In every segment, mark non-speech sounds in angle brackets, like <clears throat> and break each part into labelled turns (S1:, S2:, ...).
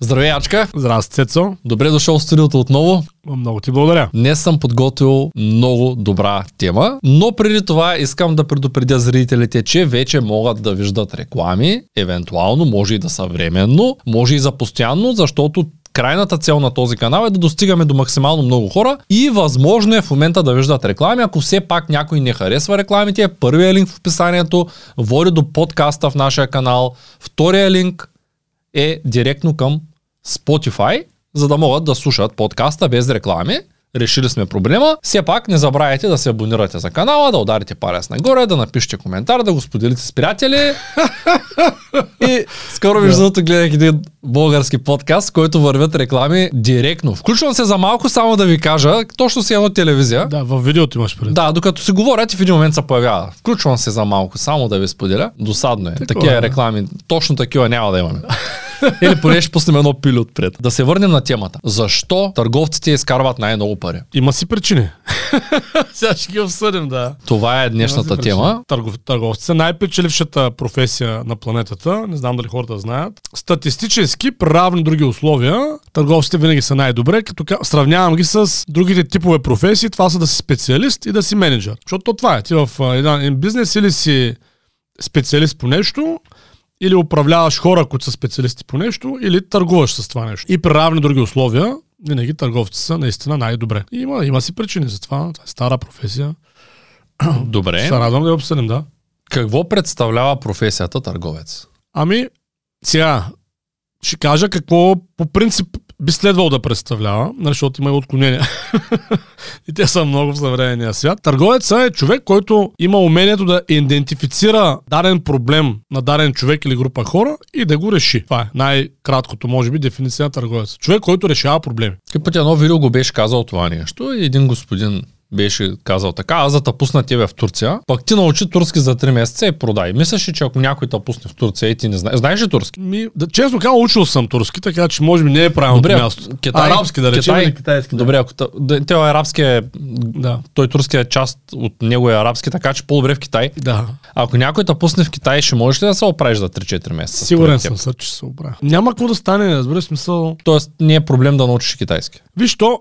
S1: Здравей, Ачка!
S2: Здрасти, Цецо.
S1: Добре дошъл в студиото отново.
S2: Много ти благодаря.
S1: Днес съм подготвил много добра тема, но преди това искам да предупредя зрителите, че вече могат да виждат реклами, евентуално, може и да са временно, може и за постоянно, защото крайната цел на този канал е да достигаме до максимално много хора и възможно е в момента да виждат реклами. Ако все пак някой не харесва рекламите, първият линк в описанието води до подкаста в нашия канал, втория линк е директно към Spotify, за да могат да слушат подкаста без реклами. Решили сме проблема. Все пак не забравяйте да се абонирате за канала, да ударите палец нагоре, да напишете коментар, да го споделите с приятели. <laughs> И скоро между другото гледах един български подкаст, който вървят реклами директно. Включвам се за малко само да ви кажа, точно си едно телевизия.
S2: Да, във видеото имаш пред.
S1: Да, докато си говорят и в един момент се появява. Включвам се за малко, само да ви споделя. Досадно е.
S2: Такова
S1: Такива
S2: е.
S1: реклами, точно такива няма да имаме. <laughs> <laughs> Или поне ще пуснем едно пили отпред. Да се върнем на темата. Защо търговците изкарват най-много пари?
S2: Има си причини. <laughs> Сега ще ги обсъдим, да.
S1: Това е днешната тема.
S2: Търгов, търговци са най-печелившата професия на планетата. Не знам дали хората знаят. Статистически, при равни други условия, търговците винаги са най-добре, като ка- сравнявам ги с другите типове професии. Това са да си специалист и да си менеджер. Защото то това е. Ти в един бизнес или си специалист по нещо, или управляваш хора, които са специалисти по нещо, или търгуваш с това нещо. И при равни други условия, винаги търговци са наистина най-добре. И има, има си причини за това. Това е стара професия. <clears throat>
S1: Добре.
S2: Се радвам да я обсъдим, да.
S1: Какво представлява професията търговец?
S2: Ами, сега, ще кажа какво по принцип би следвало да представлява, нали, защото има и отклонения. <laughs> и те са много в съвременния свят. Търговецът е човек, който има умението да идентифицира даден проблем на даден човек или група хора и да го реши. Това е най-краткото, може би, дефиниция на търговец. Човек, който решава проблеми.
S1: Път едно видео го беше казал това нещо и един господин беше казал така, аз да те пусна тебе в Турция, пък ти научи турски за 3 месеца и продай. Мислиш ли, че ако някой те пусне в Турция и ти не знаеш, знаеш ли турски?
S2: Ми, да, честно казвам, учил съм турски, така че може би не е правилното
S1: Добре,
S2: място.
S1: Китай,
S2: Арабски да речем или китайски. да.
S1: Добре, ако да, те арабски е,
S2: Да.
S1: той турски е част от него е арабски, така че по-добре в Китай.
S2: Да.
S1: Ако някой те пусне в Китай, ще можеш ли да се оправиш за 3-4 месеца?
S2: Сигурен съм, сър, че се оправя. Няма какво да стане, разбира смисъл.
S1: Тоест не е проблем да научиш китайски.
S2: Виж, то,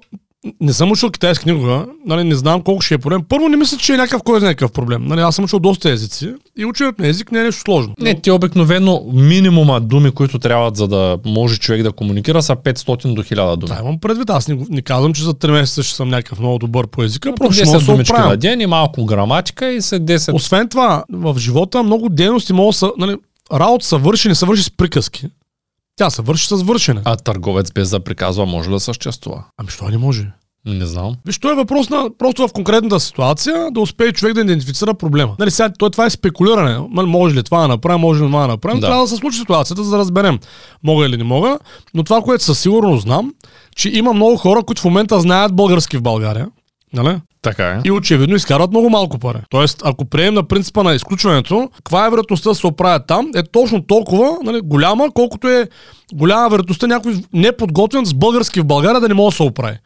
S2: не съм учил китайски никога, нали, не знам колко ще е проблем. Първо не мисля, че е някакъв кой знае какъв проблем. Нали, аз съм учил доста езици и ученето на език не е нещо сложно.
S1: Не, ти обикновено минимума думи, които трябват за да може човек да комуникира са 500 до 1000 думи.
S2: Да, имам предвид. Аз не, не казвам, че за 3 месеца ще съм някакъв много добър по езика. Просто ще
S1: 10
S2: мога да се
S1: думички на ден и малко граматика и след 10.
S2: Освен това, в живота много дейности могат да са, нали, работа са върши, не са върши с приказки. Тя се върши с вършене.
S1: А търговец без да приказва може да съществува.
S2: Ами що не може?
S1: Не знам.
S2: Виж, то е въпрос на просто в конкретната ситуация да успее човек да идентифицира проблема. Нали, сега, то, това е спекулиране. Нали, може ли това да направим, може ли това да направим.
S1: Да.
S2: Трябва да се случи ситуацията, за да разберем мога или не мога. Но това, което със сигурност знам, че има много хора, които в момента знаят български в България. Нали?
S1: Така е.
S2: И очевидно изкарват много малко пари. Тоест, ако приемем на принципа на изключването, каква е вероятността да се оправят там, е точно толкова нали, голяма, колкото е голяма вероятността някой неподготвен с български в България да не може да се оправи.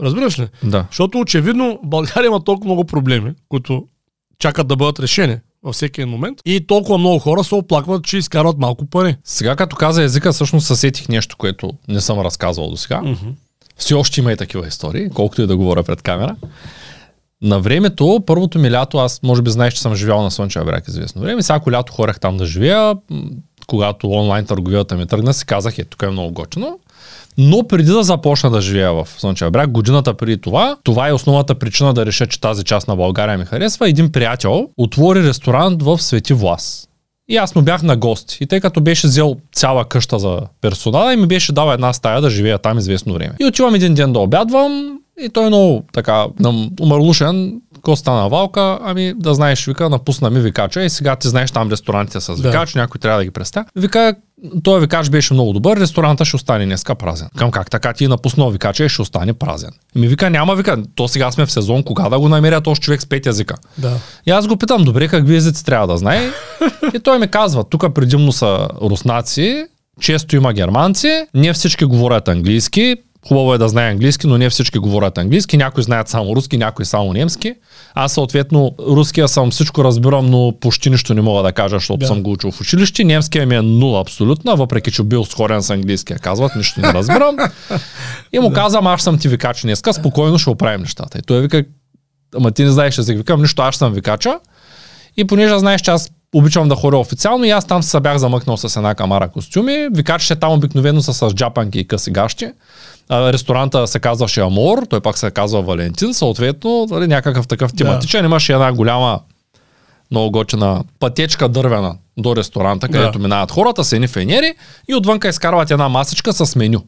S2: Разбираш ли?
S1: Да.
S2: Защото очевидно България има толкова много проблеми, които чакат да бъдат решени във всеки един момент. И толкова много хора се оплакват, че изкарват малко пари.
S1: Сега като каза езика, всъщност съсетих нещо, което не съм разказвал до сега.
S2: Мгм.
S1: Все още има и такива истории, колкото и да говоря пред камера. На времето, първото ми лято, аз може би знаеш, че съм живял на Слънчев бряг известно време. Всяко лято хорях там да живея. Когато онлайн търговията ми тръгна, си казах, е, тук е много готино. Но преди да започна да живея в Слънчев бряг, годината преди това, това е основната причина да реша, че тази част на България ми харесва. Един приятел отвори ресторант в Свети Влас. И аз му бях на гости. И тъй като беше взел цяла къща за персонала и ми беше дал една стая да живея там известно време. И отивам един ден да обядвам и той е много така умърлушен. Ко стана валка? Ами да знаеш, вика, напусна ми викача и сега ти знаеш там ресторантите с
S2: Да.
S1: викач, някой трябва да ги представя. Вика, той викач беше много добър, ресторанта ще остане днеска празен. Към как така ти е напуснал викача и ще остане празен. И ми вика, няма вика, то сега сме в сезон, кога да го намеря този човек с пет езика.
S2: Да.
S1: И аз го питам, добре, какви езици трябва да знае? И той ми казва, тук предимно са руснаци, често има германци, не всички говорят английски, Хубаво е да знае английски, но не всички говорят английски. Някои знаят само руски, някои само немски. Аз съответно руския съм всичко разбирам, но почти нищо не мога да кажа, защото
S2: Да.
S1: съм го учил в училище. Немския ми е нула абсолютно, въпреки че бил сходен с английския. Казват, нищо не разбирам. И му казвам, аз съм ти викач днеска, спокойно ще оправим нещата. И той вика, ама ти не знаеш език. Викам, нищо, аз съм викача. И понеже знаеш, че аз обичам да ходя официално и аз там се бях замъкнал с една камара костюми. Викачите там обикновено са с джапанки и къси гащи. Ресторанта се казваше Амор, той пак се казва Валентин, съответно нали, някакъв такъв тематичен. Имаше една голяма много готина пътечка дървена до ресторанта, където
S2: Да.
S1: минават хората с едни фенери и отвънка изкарват една масичка с меню.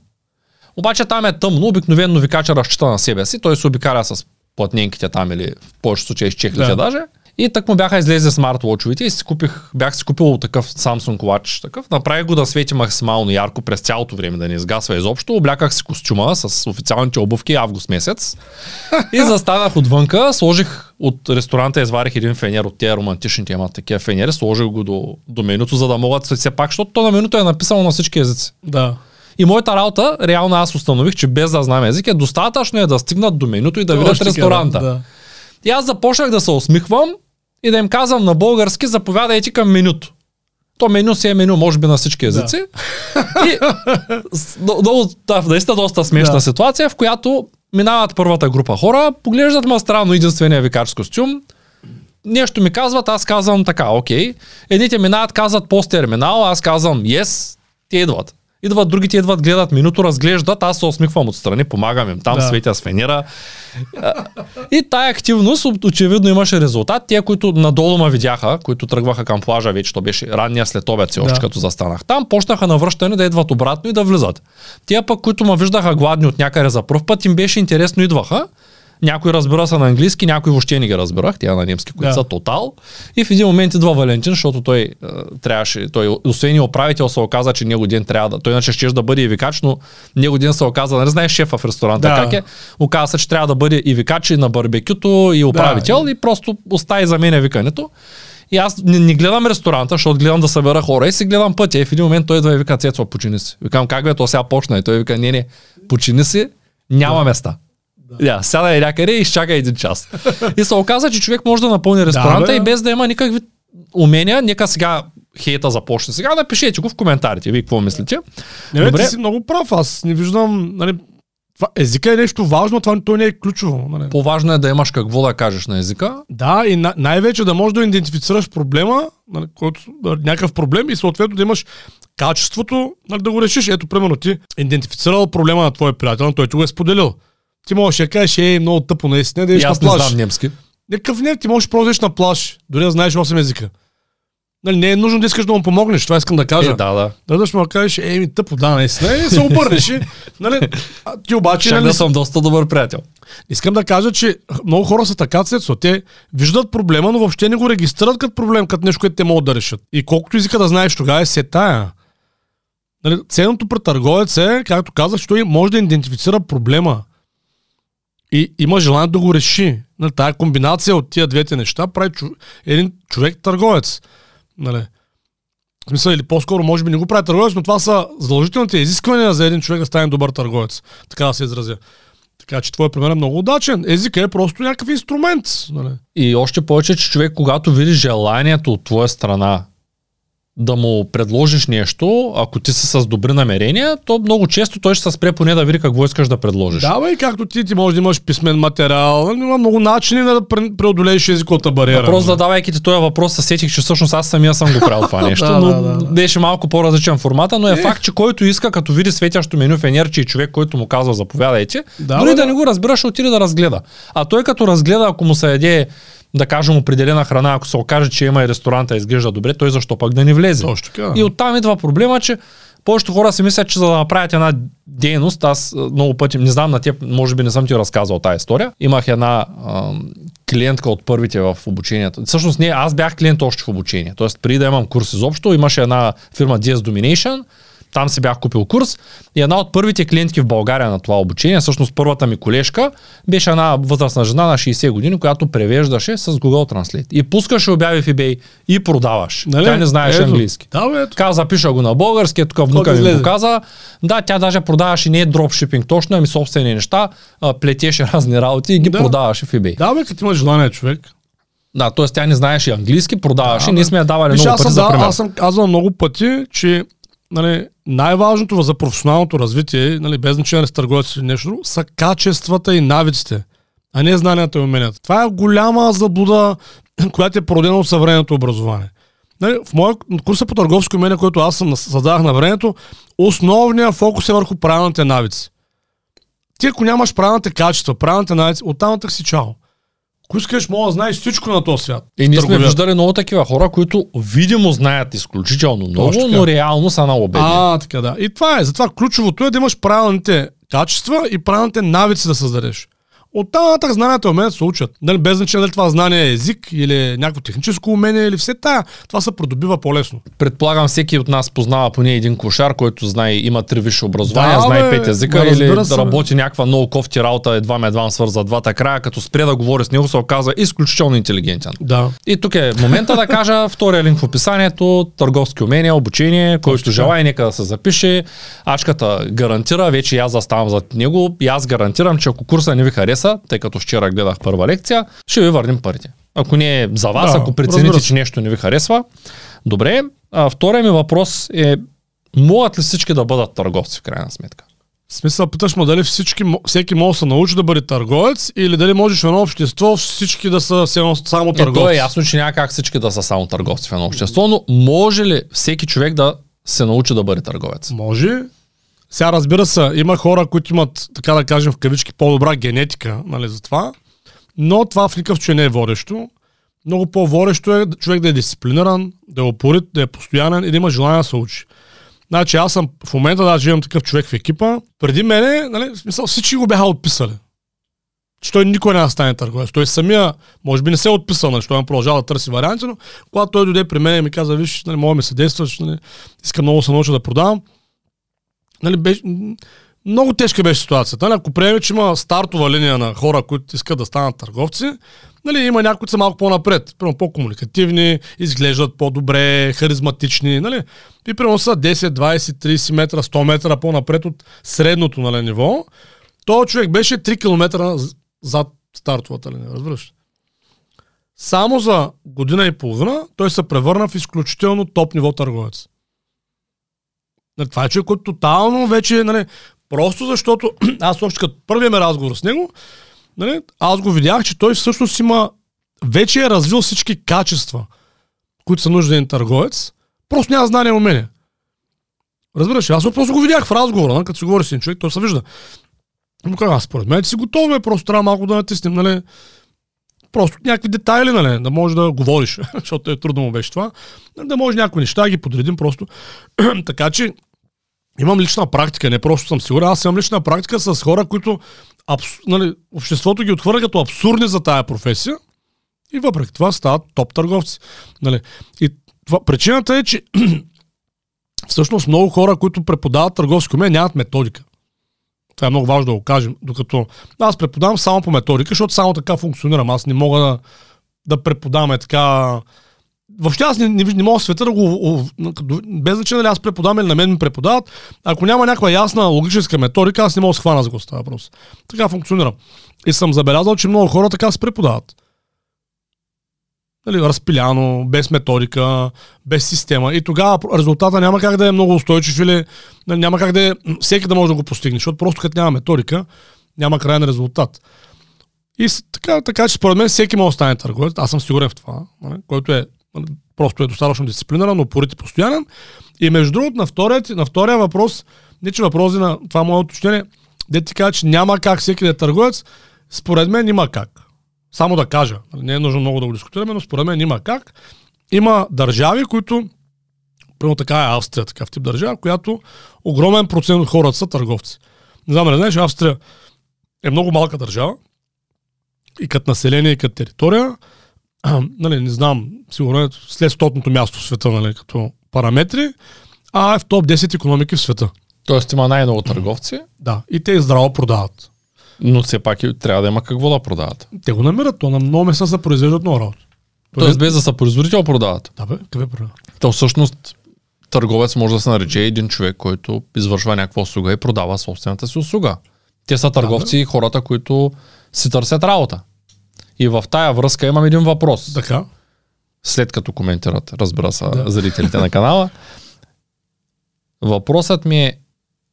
S1: Обаче там е тъмно, обикновено викача разчита на себе си, той се обикаля с платненките там или в повечето случаи с чехлите
S2: Да.
S1: даже. И так му бяха излезе смарт-вотчовете и си купих, бях си купил такъв Samsung Watch, такъв. Направих го да свети максимално ярко през цялото време, да не изгасва изобщо. Обляках си костюма с официалните обувки август месец. <laughs> И застанах отвънка, сложих от ресторанта, изварих един фенер от тези романтичните имат такива фенери, сложих го до, до менюто, за да могат все пак, защото то на менюто е написано на всички езици.
S2: Да.
S1: И моята работа, реално аз установих, че без да знам език е достатъчно е да стигнат до менюто и да видят ресторанта.
S2: Да.
S1: И аз започнах да се усмихвам и да им казвам на български, заповядайте към менюто. То меню си е меню, може би на всички езици. И с- до- много, да, наистина доста смешна
S2: Да.
S1: ситуация, в която минават първата група хора, поглеждат ме странно единствения викач с костюм, нещо ми казват, аз казвам така, окей. Едните минават, казват посттерминал, аз казвам yes, те идват. Идват, другите идват, гледат минуто, разглеждат, аз се усмихвам отстрани, помагам им там,
S2: Да.
S1: светя с фенера. И тая активност очевидно имаше резултат. Те, които надолу ме видяха, които тръгваха към плажа вече, то беше ранния след обед си още
S2: Да.
S1: като застанах там, почнаха на връщане да идват обратно и да влизат. Тия пък, които ме виждаха гладни от някъде за първ път, им беше интересно, идваха. Някои разбира са на английски, някои въобще не ги разбирах, тя на немски, които
S2: Да.
S1: са тотал. И в един момент идва Валентин, защото той е, трябваше, той освен и управител се оказа, че него ден трябва да, той иначе ще да бъде и викач, но него ден се оказа, нали знаеш шефа в ресторанта
S2: Да.
S1: как е, оказа се, че трябва да бъде и викач и на барбекюто и управител и просто остави за мен викането. И аз не, не гледам ресторанта, защото гледам да събера хора и си гледам пътя. И в един момент той идва и вика, Цецо, почини си. Викам, как бе, то сега почна. И той вика, не, не, почини си, няма места. Да, сядай някъде и изчакай един час. И се оказа, че човек може да напълни ресторанта
S2: бе.
S1: и без да има никакви умения, нека сега хейта започне. Сега напишете го в коментарите, вие какво мислите.
S2: Не,
S1: Добре.
S2: ти си много прав. Аз не виждам. Нали, това, езика е нещо важно, това той не е ключово. Нали.
S1: По-важно е да имаш какво да кажеш на езика.
S2: Да, и на, най-вече да можеш да идентифицираш проблема, нали, който, някакъв проблем и съответно да имаш качеството нали, да го решиш. Ето, примерно ти идентифицирал проблема на твоя приятел, но той ти го е споделил. Ти можеш да кажеш, ей, много тъпо наистина, да идеш на
S1: аз не
S2: плаж.
S1: знам немски.
S2: Някакъв не, ти можеш просто на плаж, дори да знаеш 8 езика. Нали, не е нужно да искаш да му помогнеш, това искам да кажа.
S1: Е, да, да.
S2: Да, да му кажеш, ей, ми тъпо, да, наистина, и се обърнеш. и, нали, а ти обаче,
S1: Чак
S2: нали,
S1: да съм доста добър приятел.
S2: Искам да кажа, че много хора са така цецо. Те виждат проблема, но въобще не го регистрират като проблем, като нещо, което те могат да решат. И колкото езика да знаеш, тогава е се тая. Нали, ценното при търговец е, както казах, че той може да идентифицира проблема. И има желание да го реши. Нали, тая комбинация от тия двете неща прави чу... един човек търговец. Нали. В смисъл, или по-скоро, може би не го прави търговец, но това са задължителните изисквания за един човек да стане добър търговец. Така да се изразя. Така че твой пример е много удачен. Езика е просто някакъв инструмент. Нали?
S1: И още повече, че човек, когато види желанието от твоя страна да му предложиш нещо, ако ти си с добри намерения, то много често той ще се спре поне да види какво искаш да предложиш.
S2: Да, бе, както ти, ти можеш да имаш писмен материал. Има много начини да пре- преодолееш езиковата бариера.
S1: Просто
S2: нали?
S1: задавайки ти този въпрос, се сетих, че всъщност аз самия съм го правил това <laughs> нещо,
S2: Да,
S1: но
S2: да, да, да.
S1: беше малко по-различен формата, но е факт, че който иска, като види светящо меню в енерчи и човек, който му казва заповядайте,
S2: Да,
S1: дори
S2: бе,
S1: да,
S2: да.
S1: не го разбира, ще отиде да разгледа. А той като разгледа, ако му се яде да кажем определена храна, ако се окаже, че има и ресторанта изглежда добре, той защо пък да не влезе?
S2: Точно така.
S1: И оттам идва проблема, че повечето хора си мислят, че за да направят една дейност, аз много пъти, не знам на теб, може би не съм ти разказал тази история, имах една а, клиентка от първите в обучението. Всъщност не, аз бях клиент още в обучение. Тоест, преди да имам курс изобщо, имаше една фирма DS Domination там си бях купил курс и една от първите клиентки в България на това обучение, всъщност първата ми колежка, беше една възрастна жена на 60 години, която превеждаше с Google Translate. И пускаше обяви в eBay и продаваш.
S2: Нали?
S1: Тя не знаеше
S2: Ето.
S1: английски.
S2: Да, бе, ето.
S1: Каза, пиша го на български, тук внука ми го каза. Да, тя даже продаваше не дропшипинг точно, ами собствени неща, а, плетеше разни работи и ги
S2: Да.
S1: продаваше в eBay.
S2: Да, бе, като има желание човек.
S1: Да, т.е. тя не знаеше английски, продаваше,
S2: Да,
S1: ние сме я давали
S2: Виж,
S1: много
S2: аз
S1: пари за
S2: да,
S1: пример.
S2: аз съм казвал много пъти, че нали, най-важното за професионалното развитие, нали, без значение с търговец или нещо, са качествата и навиците, а не знанията и уменията. Това е голяма заблуда, <clears throat> която е породена от съвременното образование. Нали, в моя курса по търговско умение, който аз съм създадах на времето, основният фокус е върху правилните навици. Ти ако нямаш правилните качества, правилните навици, оттам си чао. Ако искаш, мога да знаеш всичко на този свят.
S1: И ние сме виждали много такива хора, които видимо знаят изключително много, но реално са много бедни.
S2: А, така да. И това е. Затова ключовото е да имаш правилните качества и правилните навици да създадеш. От там нататък знанията и уменията се учат. Дали, без значение дали това знание е език или е някакво техническо умение или все тая. Това се придобива по-лесно.
S1: Предполагам, всеки от нас познава поне един кошар, който знае, има три висши образования,
S2: Да,
S1: знае
S2: бе,
S1: пет езика
S2: бе,
S1: или да
S2: се, бе.
S1: работи някаква много кофти работа, едва ме едва свърза двата края, като спре да говори с него, се оказа изключително интелигентен.
S2: Да.
S1: И тук е момента да кажа <laughs> втория линк в описанието, търговски умения, обучение, който желая, нека да се запише. Ачката гарантира, вече аз заставам зад него и аз гарантирам, че ако курса не ви хареса, тъй като вчера гледах първа лекция, ще ви върнем парите. Ако не е за вас,
S2: Да,
S1: ако прецените, че нещо не ви харесва. Добре, а, втория ми въпрос е, могат ли всички да бъдат търговци в крайна сметка?
S2: В смисъл, питаш ме дали всички, всеки може да се научи да бъде търговец или дали можеш в едно общество всички да са само
S1: Е,
S2: търговци.
S1: то е ясно, че няма как всички да са само търговци в едно общество, но може ли всеки човек да се научи да бъде търговец?
S2: Може. Сега разбира се, има хора, които имат, така да кажем в кавички, по-добра генетика, нали, за това. Но това в никакъв случай не е водещо. Много по-водещо е човек да е дисциплиниран, да е опорит, да е постоянен и да има желание да се учи. Значи аз съм в момента даже имам такъв човек в екипа. Преди мене, нали, в смисъл, всички го бяха отписали. Че той никой да стане търговец. Той самия, може би не се е отписал, нали, той продължава да търси варианти, но когато той дойде при мен и ми каза, виж, нали, мога ми се действаш, нали, искам много се науча да продавам, нали, беше, много тежка беше ситуацията. Нали, ако приемем, че има стартова линия на хора, които искат да станат търговци, нали, има някои, които са малко по-напред, примерно по-комуникативни, изглеждат по-добре, харизматични, нали, и примерно са 10, 20, 30 метра, 100 метра по-напред от средното нали, ниво. Този човек беше 3 км зад стартовата линия, разбираш? Само за година и половина той се превърна в изключително топ ниво търговец. Това е човек, който тотално вече, нали, просто защото <clears throat> аз още като първият ми разговор с него, нали, аз го видях, че той всъщност има, вече е развил всички качества, които са нужни един търговец, просто няма знание и умение. Разбираш, аз просто го видях в разговора, нали, като си говори с един човек, той се вижда. Но как аз според мен, си готов, просто трябва малко да натиснем, нали, просто някакви детайли, нали, да можеш да говориш, <laughs> защото е трудно му беше това, да може някои неща да ги подредим просто. <clears throat> така че имам лична практика, не просто съм сигурен, аз имам лична практика с хора, които абс... нали, обществото ги отхвърля като абсурдни за тая професия и въпреки това стават топ търговци. Нали. И това, причината е, че <clears throat> всъщност много хора, които преподават търговски умения, нямат методика. Това е много важно да го кажем. Докато аз преподавам само по методика, защото само така функционирам. Аз не мога да, да преподавам е така... Въобще аз не, не, не мога света да го... Без значение дали аз преподавам или на мен ми преподават. Ако няма някаква ясна логическа методика, аз не мога да схвана за какво става въпрос. Така функционирам. И съм забелязал, че много хора така се преподават. Нали, разпиляно, без методика, без система. И тогава резултата няма как да е много устойчив или нали, няма как да е, всеки да може да го постигне, защото просто като няма методика, няма крайен резултат. И така, така че според мен всеки може да стане търговец. Аз съм сигурен в това, нали, който е просто е достатъчно дисциплиниран, но порит и постоянен. И между другото, на втория, на втория въпрос, не че въпроси на това мое уточнение, де ти кажа, че няма как всеки да е търговец, според мен има как. Само да кажа, не е нужно много да го дискутираме, но според мен има как. Има държави, които, примерно така е Австрия, такъв тип държава, която огромен процент от хората са търговци. Не знам, не знаеш, Австрия е много малка държава и като население, и като територия. Нали, не знам, сигурно е след стотното място в света, нали, като параметри. а е в топ 10 економики в света.
S1: Тоест има най-много търговци,
S2: Да, и те здраво продават.
S1: но все пак трябва да има какво да продават.
S2: Те го намират, то на много места се произвеждат много работа.
S1: Тоест без да са производител продават.
S2: Да бе, къде продават?
S1: То всъщност търговец може да се нарече един човек, който извършва някаква услуга и продава собствената си услуга. Те са търговци и хората, които си търсят работа. И в тая връзка имам един въпрос.
S2: Така.
S1: След като коментират, разбира се,
S2: Да.
S1: зрителите на канала. <laughs> Въпросът ми е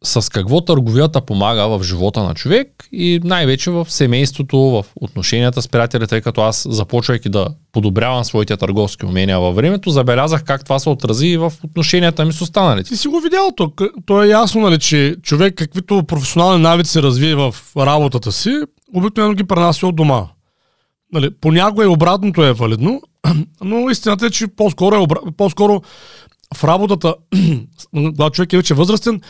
S1: с какво търговията помага в живота на човек и най-вече в семейството, в отношенията с приятелите, тъй като аз започвайки да подобрявам своите търговски умения във времето, забелязах как това се отрази и в отношенията ми с останалите.
S2: Ти си го видял, то, К- то е ясно, нали, че човек каквито професионални навици развие в работата си, обикновено ги пренася от дома. Нали, понякога и обратното е валидно, <clears throat> но истината е, че по-скоро, е обра... по-скоро в работата, <clears throat> когато човек е вече възрастен,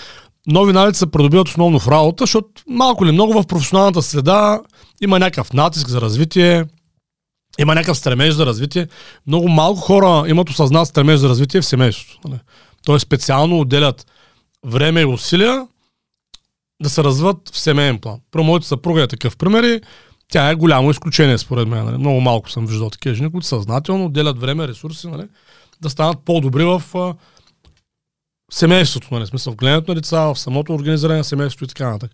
S2: нови навици се придобиват основно в работа, защото малко или много в професионалната среда има някакъв натиск за развитие, има някакъв стремеж за развитие. Много малко хора имат осъзнат стремеж за развитие в семейството. Нали? Тоест специално отделят време и усилия да се развиват в семейен план. Про моята съпруга е такъв пример и тя е голямо изключение според мен. Нали? Много малко съм виждал такива жени, които съзнателно отделят време, ресурси, нали? да станат по-добри в а, семейството, нали? Смисъл в гледането на деца, в самото организиране на семейството и така нататък.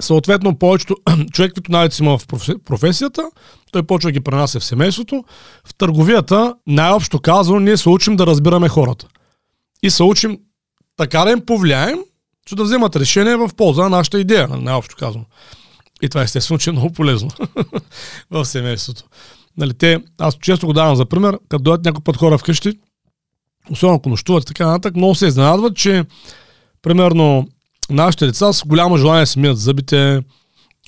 S2: Съответно, повечето <clears throat> човек, който навици има в профе- професията, той почва да ги пренася в семейството. В търговията, най-общо казано, ние се учим да разбираме хората. И се учим така да им повлияем, че да вземат решение в полза на нашата идея, нали, най-общо казано. И това естествено, че е много полезно <laughs> в семейството. Нали, те, аз често го давам за пример, като дойдат някой път хора вкъщи, особено ако нощуват и така нататък, много се изненадват, че примерно нашите деца с голямо желание да си мият зъбите,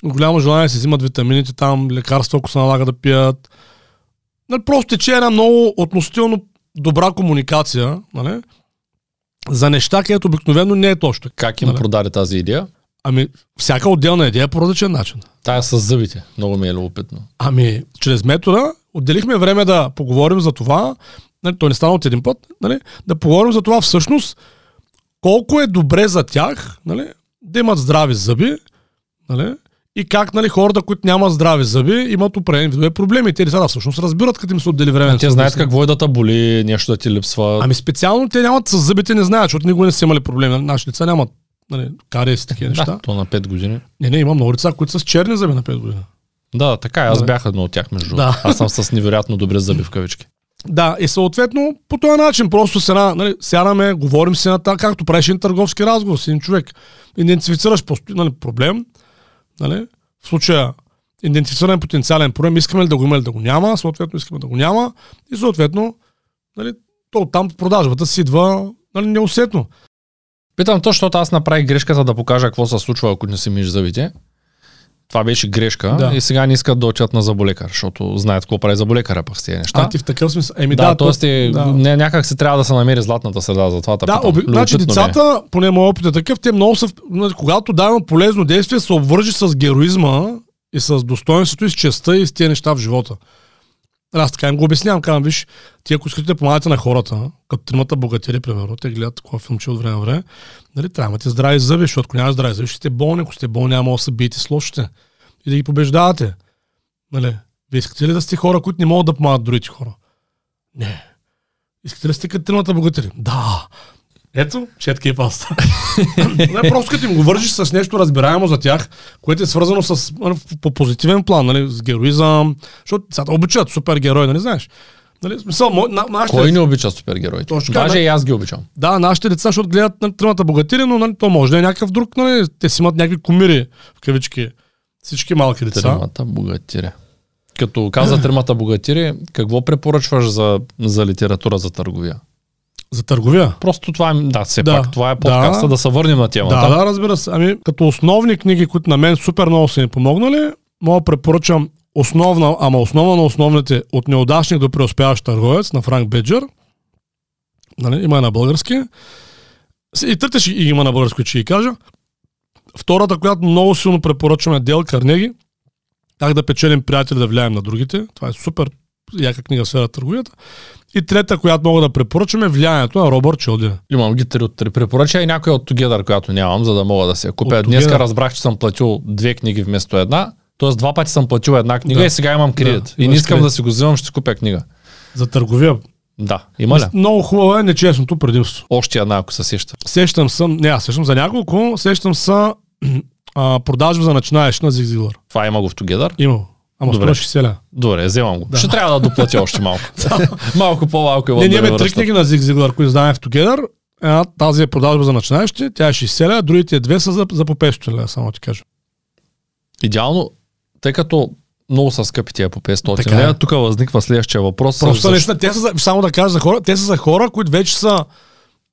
S2: голямо желание си взимат витамините там, лекарства, ако се налага да пият. Нали, просто тече една много относително добра комуникация, нали, за неща, където обикновено не е точно.
S1: Как им
S2: Нали?
S1: продаде тази идея?
S2: Ами, всяка отделна идея е по различен начин.
S1: Тая с зъбите. Много ми е любопитно.
S2: Ами, чрез метода отделихме време да поговорим за това, нали, то не стана от един път, нали, да поговорим за това всъщност колко е добре за тях нали, да имат здрави зъби нали, и как нали, хората, които нямат здрави зъби, имат определени видове проблеми. Те децата всъщност разбират, като им се отдели време. да
S1: Те знаят какво е да те боли, нещо да ти липсва.
S2: Ами специално те нямат с зъбите, не знаят, защото никога не са имали проблеми. Нашите деца нямат нали, кариес и такива неща.
S1: да, то на 5 години.
S2: Не, не, има много деца, които са с черни зъби на 5 години.
S1: Да, така е. Аз
S2: Да.
S1: бях едно от тях, между
S2: Да.
S1: Аз съм с невероятно добри зъби в кавички.
S2: Да, и съответно по този начин просто се на, нали, сядаме, говорим си на така, както правиш един търговски разговор с един човек. Идентифицираш пост- нали, проблем, нали, в случая идентифицираме потенциален проблем, искаме ли да го има или да го няма, съответно искаме да го няма и съответно нали, то оттам продажбата си идва нали, неусетно.
S1: Питам то, защото аз направих грешката да покажа какво се случва, ако не си миш зъбите. Това беше грешка
S2: Да.
S1: и сега не искат да отидат на заболекар, защото знаят какво прави заболекара пък с тези неща.
S2: А ти в такъв смисъл. Еми
S1: да,
S2: да,
S1: е,
S2: да.
S1: не, някак се трябва да се намери златната среда за това.
S2: Да, оби... значи децата, поне моят опит е такъв, те много са, нали, когато дават полезно действие, се обвържи с героизма и с достоинството и с честа и с тези неща в живота. Аз така им го обяснявам, казвам, виж, ти ако искате да помагате на хората, като тримата богатери, примерно, те гледат такова филмче от време на време, нали, трябва да здрави зъби, защото ако нямаш здрави зъби, ще сте болни, ако сте болни, няма да се биете с лошите и да ги побеждавате. Нали? Вие искате ли да сте хора, които не могат да помагат другите хора? Не. Искате ли сте като тримата богатери? Да. Ето, четки и паста. <laughs> не, просто като им го вържиш с нещо разбираемо за тях, което е свързано с, нали, по позитивен план, нали, с героизъм, защото децата обичат супергерой, нали знаеш? Нали, смисъл, мо, на, нашите,
S1: Кой не обича супергероите?
S2: Точно
S1: Даже
S2: да.
S1: и аз ги обичам.
S2: да, нашите деца, защото гледат нали, тримата богатири, но нали, то може да е някакъв друг, нали, те си имат някакви кумири, в кавички, всички малки деца.
S1: Тримата богатири. Като каза тримата богатири, какво препоръчваш за, за литература за търговия?
S2: За търговия.
S1: Просто това е, да, все
S2: Да.
S1: пак, това е подкаста,
S2: Да.
S1: да, се върнем на темата.
S2: Да, да, разбира се. Ами, като основни книги, които на мен супер много са ми помогнали, мога препоръчам основна, ама основа на основните от неудачник до преуспяващ търговец на Франк Беджер. Нали, има на български. И трите ще има на български, ще ги кажа. Втората, която много силно препоръчвам е Дел Карнеги. Как да печелим приятели, да влияем на другите. Това е супер яка книга в сфера търговията. И трета, която мога да препоръчам е влиянието на Робърт Чилдин.
S1: Имам ги три от три. Препоръча и някоя от Together, която нямам, за да мога да се купя. Днеска разбрах, че съм платил две книги вместо една. Тоест два пъти съм платил една книга
S2: Да.
S1: и сега имам кредит.
S2: Да,
S1: и не искам
S2: кредит.
S1: да си го взимам, ще си купя книга.
S2: За търговия.
S1: Да, има ли?
S2: Много хубаво е нечестното предимство.
S1: Още една, ако се сеща.
S2: Сещам съм, не, аз сещам за няколко, сещам са <clears throat> а, продажба за начинаещ на Зиглър.
S1: Това има го в Together.
S2: Има. Ама
S1: Добре.
S2: 160 ля.
S1: Добре, вземам го. Ще трябва да доплатя още малко. <laughs> малко по-малко имам
S2: Не,
S1: да
S2: ние имаме три книги на Зиг Зиглър, които знаем в Together. Една, тази е продажба за начинаещи, тя е 60 ля, другите две са за, за по 500 ля, само ти кажа.
S1: Идеално, тъй като много са скъпи тия по 500
S2: Така е.
S1: лева, тук възниква следващия въпрос.
S2: Просто
S1: Защо-
S2: наистина, те са, за- само да кажа за хора, те са за хора, които вече са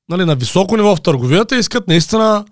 S2: нали, на високо ниво в търговията и искат наистина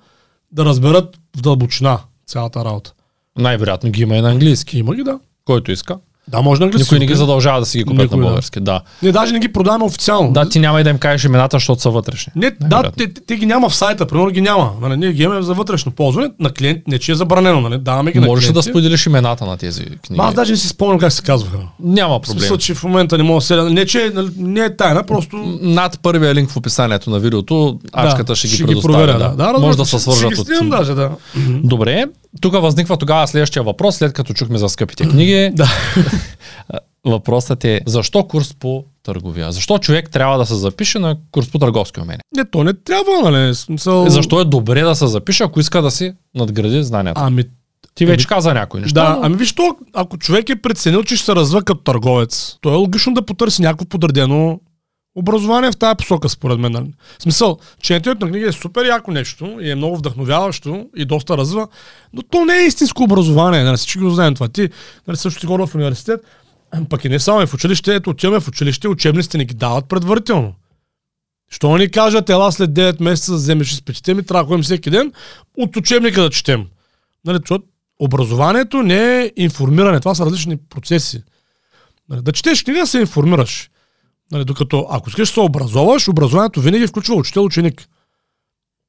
S2: да разберат в дълбочина цялата работа.
S1: Най-вероятно ги има и на английски.
S2: Има ги, да.
S1: gå ut og huske.
S2: Да, може на английски.
S1: Никой не ги задължава да си ги купят
S2: Никой,
S1: на
S2: да.
S1: български. Да.
S2: Ние даже не ги продаваме официално.
S1: да, ти няма и да им кажеш имената, защото са вътрешни.
S2: Не, да, те, те, те, ги няма в сайта, примерно ги няма. Нали, ние ги имаме за вътрешно ползване на клиент, не че е забранено, нали? Даваме ги на
S1: Можеш ли да споделиш имената на тези книги?
S2: Ма Аз даже не си спомням как се казваха.
S1: Няма проблем.
S2: смисъл, че в момента не мога да се... Не, че нали, не е тайна, просто...
S1: Над първия линк в описанието на видеото, ачката ще ги предоставя.
S2: проверя,
S1: да.
S2: да. да
S1: Може да се
S2: ще
S1: свържат
S2: ги
S1: от...
S2: даже, да.
S1: Добре, тук възниква тогава следващия въпрос, след като чухме за скъпите книги.
S2: Да. <laughs>
S1: Въпросът е, защо курс по търговия? Защо човек трябва да се запише на курс по търговски умения?
S2: Не, то не трябва, нали? Смисъл...
S1: Защо е добре да се запише, ако иска да си надгради знанията?
S2: Ами,
S1: Ти вече каза някои неща.
S2: да,
S1: но-
S2: ами виж то, ако човек е преценил, че ще се развива като търговец, то е логично да потърси някакво подредено образование в тази посока, според мен. Нали? В смисъл, четенето на книги е супер яко нещо и е много вдъхновяващо и доста развива, но то не е истинско образование. Нали? Всички го знаем това. Ти нали, също си хора в университет, пък и не само и в училище, ето отиваме в училище, учебниците ни ги дават предварително. Що ни кажат, ела след 9 месеца да вземеш изпитите ми, трябва да ходим всеки ден от учебника да четем. Нали, образованието не е информиране, това са различни процеси. Нали, да четеш книга, се информираш. Нали, докато ако искаш да се образоваш, образованието винаги включва учител-ученик.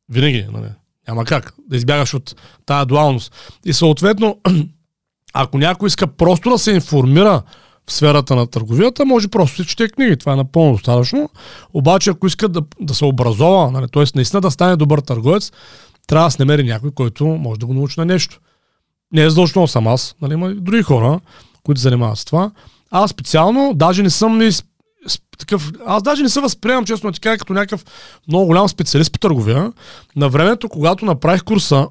S2: Винаги. Нали. Няма как да избягаш от тая дуалност. И съответно, <clears throat> ако някой иска просто да се информира в сферата на търговията, може просто да чете книги. Това е напълно достатъчно. Обаче, ако иска да, да се образова, нали, т.е. наистина да стане добър търговец, трябва да се намери някой, който може да го научи на нещо. Не е задължително съм аз, нали, има и други хора, които занимават с това. Аз специално, даже не съм с- такъв, аз даже не се възприемам, честно ти кажа, като някакъв много голям специалист по търговия. На времето, когато направих курса,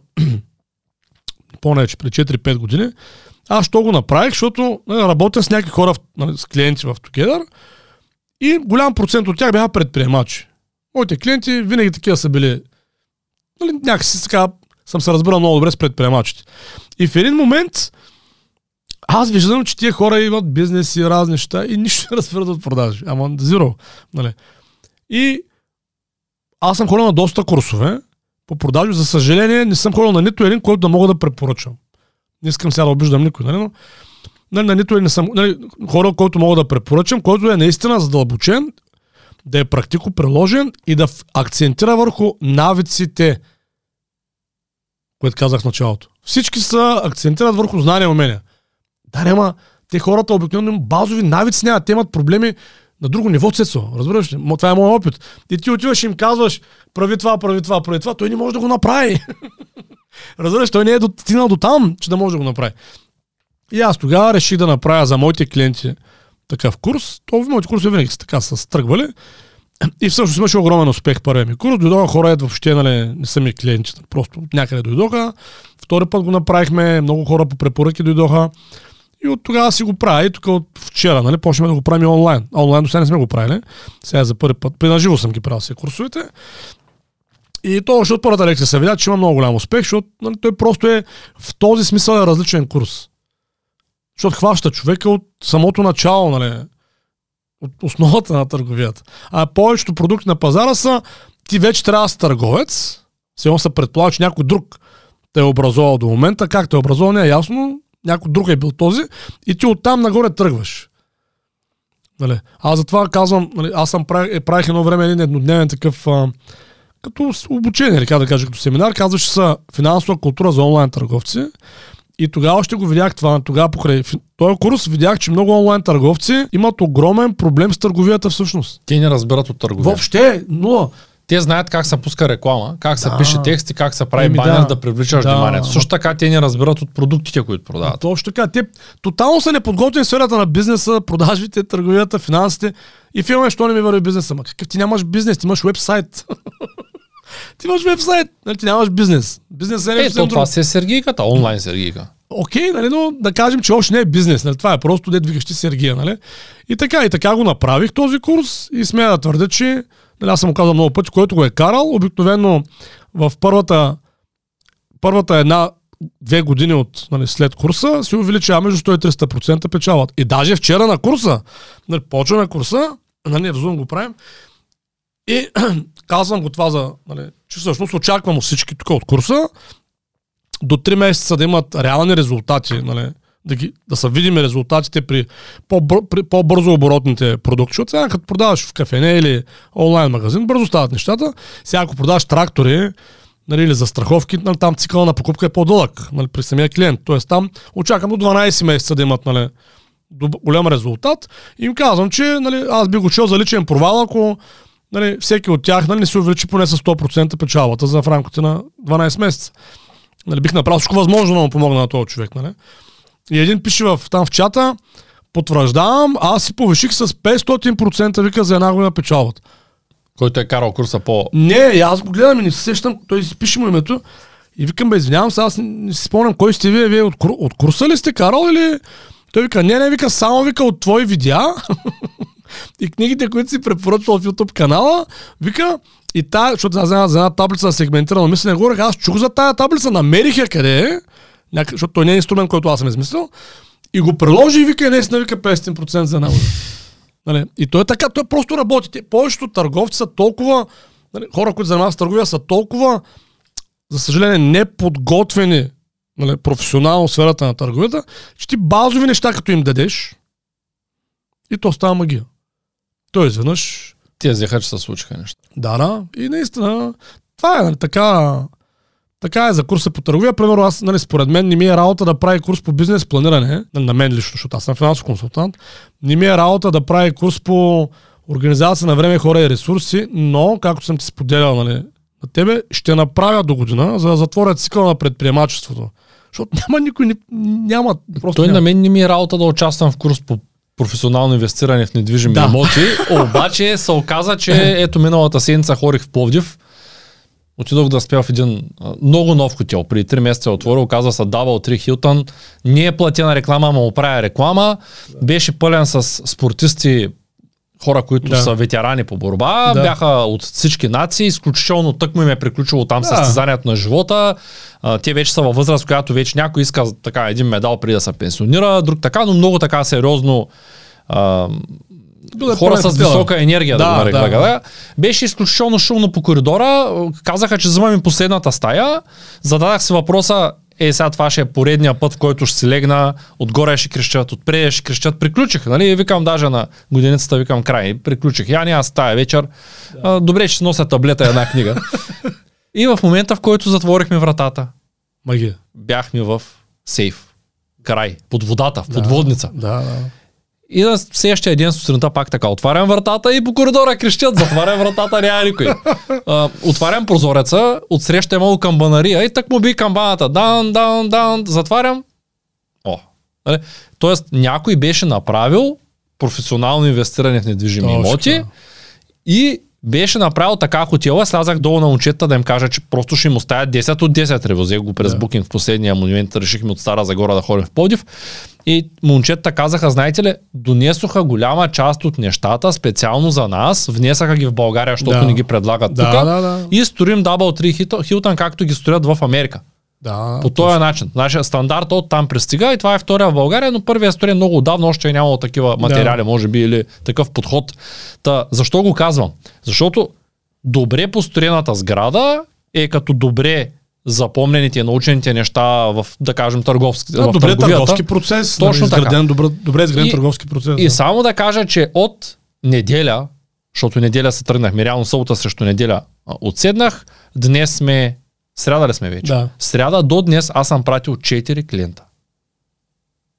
S2: <clears throat> по-нече, преди 4-5 години, аз що го направих, защото нали, работя с някакви хора, нали, с клиенти в Together и голям процент от тях бяха предприемачи. Моите клиенти винаги такива са били. Нали, някакси така съм се разбирал много добре с предприемачите. И в един момент аз виждам, че тия хора имат бизнес и разни неща и нищо не разбират от продажи. Ама зиро. Нали. И аз съм ходил на доста курсове по продажи. За съжаление, не съм ходил на нито един, който да мога да препоръчам. Не искам сега да обиждам никой, нали, но нали, на нито един не съм. Нали, хора, който мога да препоръчам, който е наистина задълбочен, да е практико приложен и да акцентира върху навиците, което казах в началото. Всички са акцентират върху знания и умения. Да, няма, те хората обикновено базови навици нямат, те имат проблеми на друго ниво, Цецо. Разбираш ли? Това е моят опит. И ти отиваш и им казваш, прави това, прави това, прави това, той не може да го направи. <laughs> Разбираш, той не е до- стигнал до там, че да може да го направи. И аз тогава реших да направя за моите клиенти такъв курс. То в моите курсове винаги са така са стръгвали. И всъщност имаше огромен успех първия ми курс. Дойдоха хора, ето въобще нали, не са ми клиенти, просто някъде дойдоха. Втори път го направихме, много хора по препоръки дойдоха. И от тогава си го правя. И тук от вчера, нали, почнем да го правим онлайн. Онлайн до сега не сме го правили. Сега за първи път. При наживо съм ги правил си курсовете. И то още от първата лекция се видя, че има много голям успех, защото нали, той просто е в този смисъл е различен курс. Защото хваща човека от самото начало, нали, от основата на търговията. А повечето продукти на пазара са, ти вече трябва да си търговец, сега се предполага, че някой друг те е образовал до момента, как те е образовал не е ясно, някой друг е бил този и ти оттам нагоре тръгваш. Нали? Аз затова казвам, нали, аз съм правих, е, правих едно време един еднодневен такъв а, като обучение, или как да кажа, като семинар, казваше се финансова култура за онлайн търговци. И тогава още го видях това. Тогава покрай този курс видях, че много онлайн търговци имат огромен проблем с търговията всъщност.
S1: Те не разбират от търговия.
S2: Въобще, нула.
S1: Те знаят как се пуска реклама, как се
S2: Да.
S1: пише текст и как се прави
S2: Еми,
S1: банер
S2: да.
S1: да, привличаш
S2: Да.
S1: вниманието. Също така те не разбират от продуктите, които продават.
S2: Точно така. Те тотално са неподготвени в сферата на бизнеса, продажбите, търговията, финансите. И филма, що не ми върви бизнеса. Ма какъв ти нямаш бизнес, ти имаш вебсайт. <laughs> ти имаш вебсайт, нали, ти нямаш бизнес. Бизнес е
S1: Е,
S2: нещо
S1: то това си е Сергийката, онлайн Сергийка.
S2: Окей, нали, но да кажем, че още не е бизнес. Нали? Това е просто дед викащи Сергия. Нали? И така, и така го направих този курс и смея да твърдя, че нали, аз съм му казал много пъти, който го е карал, обикновено в първата, първата една две години от, нали, след курса се увеличава между 100 и 300% печалът. И даже вчера на курса, нали, почваме курса, нали, в Zoom го правим, и <clears throat> казвам го това за, нали, че всъщност очаквам всички тук от курса, до 3 месеца да имат реални резултати, нали, да, ги, да са видими резултатите при, по-бър, при по-бързо оборотните продукти. Защото сега като продаваш в кафене или онлайн магазин, бързо стават нещата. Сега ако продаваш трактори, нали, или за страховки, нали, там цикъла на покупка е по-дълъг нали, при самия клиент. Тоест там очаквам до 12 месеца да имат нали, голям резултат. И им казвам, че нали, аз би го чел за личен провал, ако нали, всеки от тях нали, не се увеличи поне с 100% печалбата за в рамките на 12 месеца. Нали, бих направил всичко възможно да му помогна на този човек. Нали? И един пише в, там в чата, потвърждавам, аз си повиших с 500% вика за една година печалбата.
S1: Който е карал курса по...
S2: Не, аз го гледам и не се сещам, той си пише му името. И викам, бе, извинявам се, аз не, си спомням кой сте вие, вие от, от курса ли сте карал или... Той вика, не, не, вика, само вика от твои видеа <laughs> и книгите, които си препоръчвал в YouTube канала, вика, и та, защото аз за една таблица за сегментирано мислене, говорех, аз чух за тая таблица, намерих я къде е, някъде, защото той не е инструмент, който аз съм измислил, и го приложи и вика, наистина вика 500% за една година. Нали? И той е така, той просто работи. Те, повечето търговци са толкова, нали, хора, които занимават с търговия, са толкова, за съжаление, неподготвени нали, професионално в сферата на търговията, че ти базови неща, като им дадеш, и то става магия. Той изведнъж,
S1: Те взеха, че се случиха неща.
S2: да, да, и наистина, това е нали, така, така е за курса по търговия. Примерно аз, нали, според мен, не ми е работа да прави курс по бизнес планиране, на мен лично, защото аз съм финансов консултант, не ми е работа да прави курс по организация на време, хора и ресурси, но, както съм ти споделял, нали, на тебе, ще направя до година, за да затворя цикъла на предприемачеството. Защото няма никой, ни- няма, просто
S1: Той
S2: няма.
S1: на мен не ми е работа да участвам в курс по професионално инвестиране в недвижими
S2: Да.
S1: имоти, <laughs> обаче се оказа, че ето миналата седмица хорих в Пловдив, отидох да спя в един много нов хотел. Преди 3 месеца е отворил, казва се Double 3 Hilton. Не е платена реклама, ама му правя реклама. Беше пълен с спортисти, хора, които
S2: Да.
S1: са ветерани по борба,
S2: Да.
S1: бяха от всички нации, изключително тъкмо им е приключило там
S2: Да.
S1: състезанието на живота. А, те вече са във възраст, която вече някой иска така един медал преди да се пенсионира, друг така, но много така сериозно а,
S2: Да,
S1: хора с висока енергия, да,
S2: Да,
S1: да го нарека.
S2: да.
S1: Да, да. Беше изключително шумно по коридора. Казаха, че взимам им последната стая. Зададах си въпроса, е, сега това ще е поредния път, в който ще си легна, отгоре ще крещят, отпред ще крещят. Приключих, нали? Викам даже на годиницата, викам край. Приключих. Я няма с тая вечер. А, добре, ще нося таблета една книга. <laughs> и в момента, в който затворихме вратата,
S2: Магия.
S1: бяхме в сейф. Край. Под водата, в подводница.
S2: Да, да.
S1: И на следващия ден сутринта пак така отварям вратата и по коридора крещят, затварям вратата, няма никой. А, отварям прозореца, отсреща имало камбанария и так му би камбаната. Дан, дан, дан, затварям. О. Нали? Тоест някой беше направил професионално инвестиране в недвижими
S2: Точно
S1: имоти и беше направил така хотела, слязах долу на момчета да им кажа, че просто ще им оставят 10 от 10 ревозех го през букинг в последния момент, решихме от Стара Загора да ходим в Подив. И момчета казаха, знаете ли, донесоха голяма част от нещата специално за нас, внесаха ги в България, защото
S2: Да.
S1: ни ги предлагат
S2: Да,
S1: тук.
S2: да, да.
S1: И строим Double 3 Hilton, както ги строят в Америка.
S2: Да,
S1: По този начин. Значи стандарт от там пристига и това е втория в България, но първия строен много отдавна, още е нямало такива материали, може би, или такъв подход. Та, защо го казвам? Защото добре построената сграда е като добре запомнените и научените неща в, да кажем, търговски,
S2: Да,
S1: в
S2: добре търговски процес.
S1: Точно
S2: нали,
S1: така.
S2: изграден, добре, добре изграден
S1: И-
S2: търговски процес.
S1: И
S2: да.
S1: само да кажа, че от неделя, защото неделя се тръгнахме, реално събота срещу неделя отседнах, днес сме Сряда ли сме вече?
S2: Да.
S1: Сряда до днес аз съм пратил 4 клиента.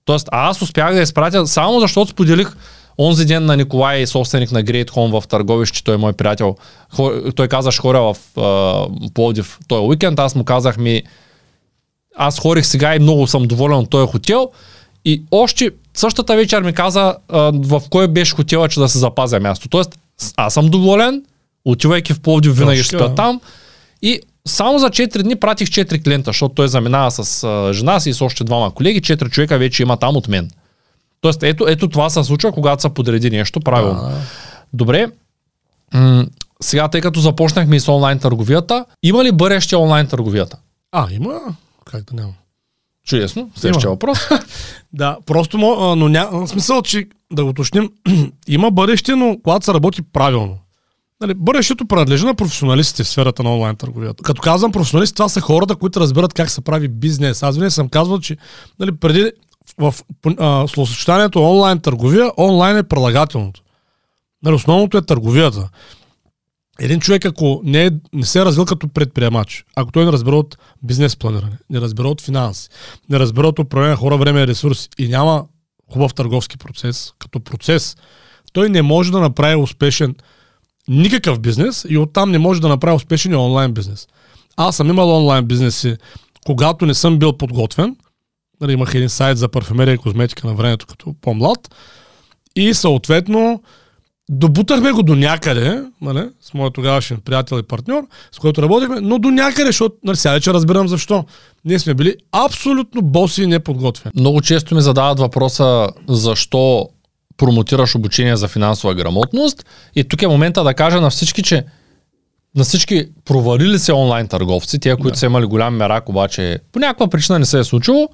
S1: Тоест, аз успях да изпратя само защото споделих онзи ден на Николай, собственик на Great Home в Търговище, той е мой приятел. Той каза, ще хоря в а, Пловдив този уикенд. Аз му казах ми, аз хорих сега и много съм доволен от този хотел. И още същата вечер ми каза а, в кой беше хотела, че да се запазя място. Тоест, аз съм доволен, отивайки в Пловдив винаги ще спя там. И само за 4 дни пратих 4 клиента, защото той заминава с а, жена си и с още двама колеги. 4 човека вече има там от мен. Тоест, ето, ето това се случва, когато се подреди нещо правилно.
S2: Да.
S1: Добре. М- сега, тъй като започнахме и с онлайн търговията, има ли бъдеще онлайн търговията?
S2: А, има. Как да няма?
S1: Чудесно. Следващия въпрос. <laughs>
S2: Да, просто, но няма смисъл, че да го уточним, <clears throat> има бъдеще, но когато се работи правилно. Нали, бъдещето принадлежи на професионалистите в сферата на онлайн търговията. Като казвам професионалисти, това са хората, които разбират как се прави бизнес. Аз винаги съм казвал, че нали, преди в а, словосъчетанието онлайн търговия, онлайн е прилагателното. Нали, основното е търговията. Един човек, ако не, е, не се е развил като предприемач, ако той не разбира от бизнес планиране, не разбира от финанси, не разбира от управление хора, време и ресурси и няма хубав търговски процес, като процес, той не може да направи успешен никакъв бизнес и оттам не може да направи успешен онлайн бизнес. Аз съм имал онлайн бизнеси, когато не съм бил подготвен. Нали, имах един сайт за парфюмерия и козметика на времето като по-млад. И съответно добутахме го до някъде, нали, с моят тогавашен приятел и партньор, с който работихме, но до някъде, защото нали, сега вече разбирам защо. Ние сме били абсолютно боси и неподготвени.
S1: Много често ми задават въпроса защо промотираш обучение за финансова грамотност. И тук е момента да кажа на всички, че на всички провалили се онлайн търговци, тия, които
S2: Да.
S1: са имали голям мерак, обаче по някаква причина не се е случило,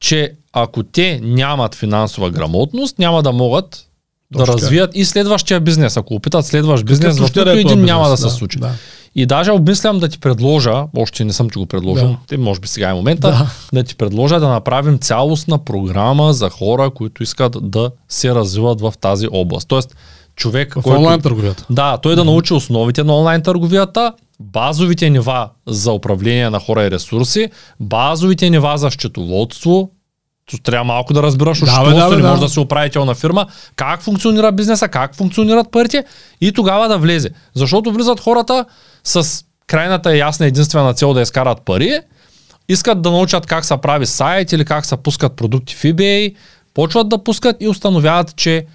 S1: че ако те нямат финансова грамотност, няма да могат да
S2: Точно така.
S1: развият и следващия бизнес. Ако опитат следващ бизнес,
S2: да е
S1: един
S2: този
S1: няма да
S2: бизнес,
S1: се случи.
S2: Да.
S1: И даже обмислям да ти предложа, още не съм ти го предложил,
S2: Да.
S1: може би сега е момента,
S2: Да.
S1: да ти предложа да направим цялостна програма за хора, които искат да се развиват в тази област. Тоест, човек,
S2: В
S1: който...
S2: онлайн търговията.
S1: Да, той да научи основите на онлайн търговията, базовите нива за управление на хора и ресурси, базовите нива за счетоводство, то трябва малко да разбираш
S2: Да, бе, да, бе,
S1: не
S2: да.
S1: да си управител на фирма, как функционира бизнеса, как функционират парите и тогава да влезе. Защото влизат хората с крайната ясна единствена цел да изкарат пари, искат да научат как се прави сайт или как се пускат продукти в eBay, почват да пускат и установяват, че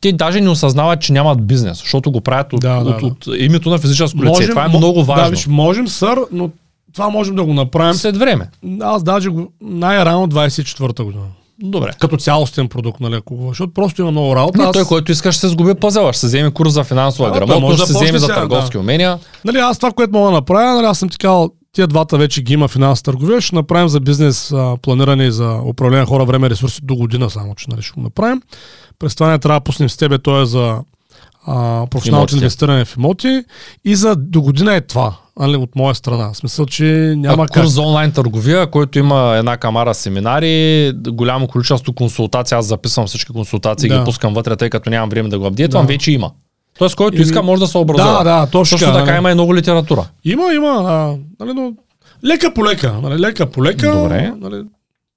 S1: те даже не осъзнават, че нямат бизнес, защото го правят от,
S2: Да, да,
S1: от,
S2: да.
S1: от, името на физическо лице. Това е много важно.
S2: Да, виж, можем, сър, но това можем да го направим.
S1: След време.
S2: Аз даже го най-рано 24-та година.
S1: Добре.
S2: Като цялостен продукт, нали, ако защото просто има много работа.
S1: Не,
S2: аз,
S1: той, който искаш, ще се сгуби пъзела. Ще се вземе курс за финансова
S2: Да,
S1: грамотност,
S2: може да
S1: ще се вземе за търговски
S2: да.
S1: умения.
S2: нали, аз това, което мога да направя, нали, аз съм ти казал, тия двата вече ги има финансова търговия, ще направим за бизнес а, планиране и за управление хора, време ресурси до година само, че нали, ще го направим. През това не трябва да пуснем с тебе, то е за а, професионалното инвестиране в имоти и за до година е това, нали, от моя страна. В смисъл, че няма
S1: а,
S2: как.
S1: курс за онлайн търговия, който има една камара семинари, голямо количество консултации. Аз записвам всички консултации,
S2: Да.
S1: ги пускам вътре, тъй като нямам време да го апдейтвам.
S2: Да.
S1: Вече има. Тоест, който иска, може да се образува.
S2: Да, да, точно
S1: Също така
S2: нали.
S1: има и много литература.
S2: Има, има. А, нали, но лека по лека. Нали, лека по лека.
S1: Добре.
S2: Нали,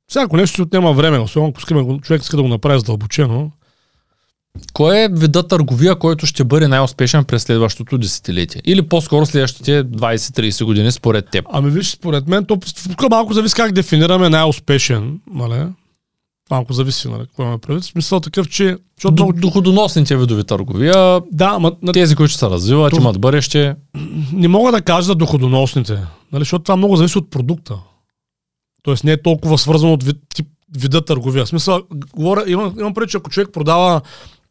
S2: всяко нещо отнема време, особено ако искаме, човек иска да го направи задълбочено.
S1: Кой е вида търговия, който ще бъде най-успешен през следващото десетилетие? Или по-скоро следващите 20-30 години според теб?
S2: Ами виж, според мен, то тук малко зависи как дефинираме най-успешен. Нали? Малко зависи, нали, какво имаме предвид. Смисъл такъв, че... Защото
S1: До, доходоносните видови търговия,
S2: Да, ма, на...
S1: тези, които се развиват,
S2: Това-
S1: имат бъдеще.
S2: не мога да кажа за доходоносните, нали, защото това много зависи от продукта. Тоест не е толкова свързано от вид, тип, вида търговия. В смисъл, говоря, имам, имам преди, че ако човек продава,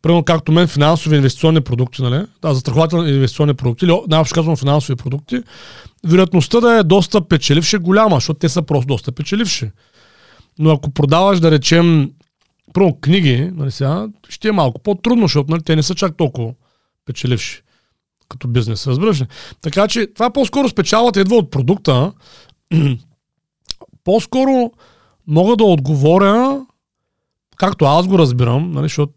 S2: примерно както мен, финансови инвестиционни продукти, нали? Да, застрахователни инвестиционни продукти, или най-общо казвам финансови продукти, вероятността да е доста печеливши е голяма, защото те са просто доста печеливши. Но ако продаваш, да речем, първо книги, нали сега, ще е малко по-трудно, защото нали, те не са чак толкова печеливши като бизнес, разбираш ли? Така че това по-скоро спечалата идва от продукта. <clears throat> по-скоро мога да отговоря, както аз го разбирам, нали, защото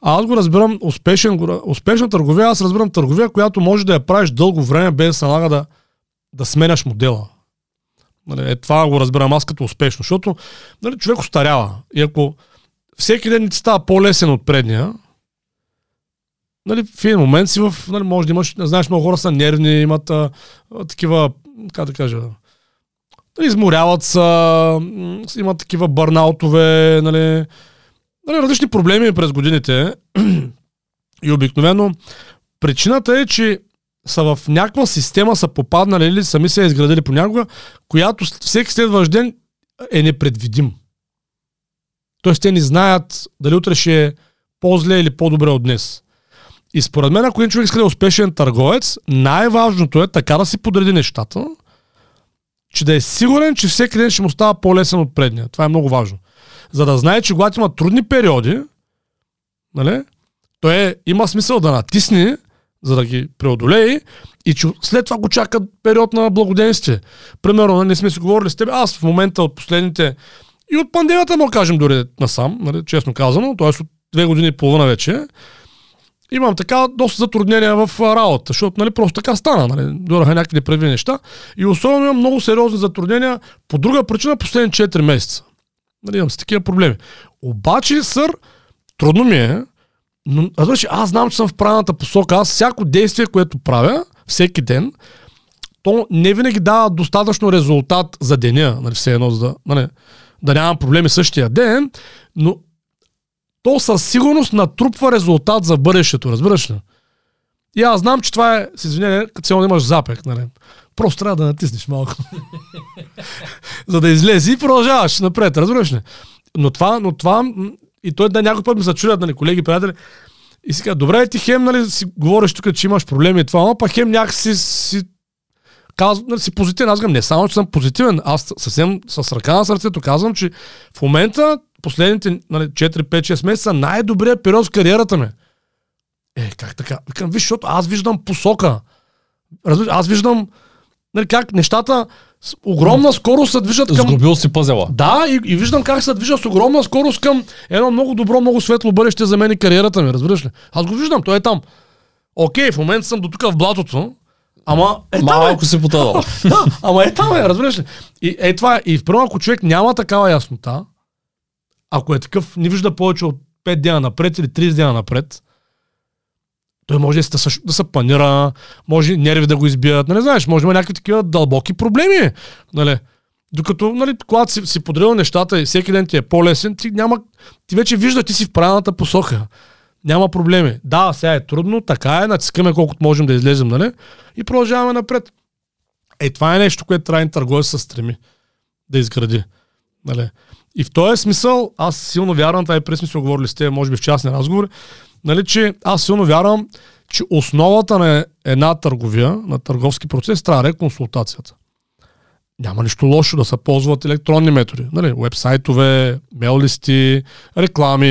S2: аз го разбирам успешен, успешна търговия, аз разбирам търговия, която може да я правиш дълго време, без да се налага да да сменяш модела. Нали, е, това го разбирам аз като успешно, защото нали, човек остарява. И ако всеки ден ти става по-лесен от предния, нали, в един момент си в, нали, може да имаш, не знаеш, много хора са нервни, имат а, а, такива, как да кажа, нали, изморяват са, имат такива бърнаутове, нали, различни проблеми през годините. <clears throat> И обикновено причината е, че са в някаква система, са попаднали или сами се изградили понякога, която всеки следващ ден е непредвидим. Тоест те не знаят дали утре ще е по-зле или по-добре от днес. И според мен, ако един човек иска да е успешен търговец, най-важното е така да си подреди нещата, че да е сигурен, че всеки ден ще му става по-лесен от предния. Това е много важно. За да знае, че когато има трудни периоди, нали, то е, има смисъл да натисне, за да ги преодолее и че след това го чака период на благоденствие. Примерно, не сме си говорили с теб, аз в момента от последните и от пандемията, му кажем дори насам, нали, честно казано, т.е. от две години и половина вече, имам така доста затруднения в работа, защото нали, просто така стана. Нали, дораха някакви непредвидени неща. И особено имам много сериозни затруднения по друга причина последните 4 месеца. Нали, имам с такива проблеми. Обаче, сър, трудно ми е, но разбираш, аз знам, че съм в правилната посока. Аз всяко действие, което правя, всеки ден, то не винаги дава достатъчно резултат за деня, нали, все едно, за да, нали, да нямам проблеми същия ден, но то със сигурност натрупва резултат за бъдещето, разбираш ли? И аз знам, че това е, с извинение, като цяло имаш запек, нали? Просто трябва да натиснеш малко. <laughs> за да излезе и продължаваш напред, разбираш ли? Но това, но това, и той да някой път ми се чудят, нали, колеги, приятели, и си казват, добре, ти хем, нали, си говориш тук, че имаш проблеми и това, но пък хем някакси си, казвам, нали, си позитивен. Аз казвам, не само, че съм позитивен, аз съвсем с ръка на сърцето казвам, че в момента, последните нали, 4, 5, 6 месеца, най-добрият период в кариерата ми. Е, как така? Викам, виж, защото аз виждам посока. Аз виждам нали, как нещата с огромна скорост се движат към...
S1: Сгубил си пъзела.
S2: Да, и, и виждам как се движа с огромна скорост към едно много добро, много светло бъдеще за мен и кариерата ми, разбираш ли? Аз го виждам, той е там. Окей, в момента съм до тук в блатото, ама е там е.
S1: Малко си потънал. <laughs>
S2: Да, ама е там е, разбираш ли? И е това е. И първо, ако човек няма такава яснота, ако е такъв, не вижда повече от 5 дена напред или 30 дена напред, той може да се, да се планира, може нерви да го избият, нали знаеш, може да има някакви такива дълбоки проблеми, нали. Докато, нали, когато си, си подрил нещата и всеки ден ти е по-лесен, ти няма, ти вече вижда, ти си в правилната посока. Няма проблеми. Да, сега е трудно, така е, натискаме колкото можем да излезем, нали? И продължаваме напред. Е, това е нещо, което трябва търговец се стреми да изгради. Нали? И в този смисъл, аз силно вярвам, това и през сме говорили с теб, може би в частни разговори, нали, че аз силно вярвам, че основата на една търговия, на търговски процес, трябва да е консултацията. Няма нищо лошо да се ползват електронни методи. Нали, вебсайтове, мейл листи, реклами,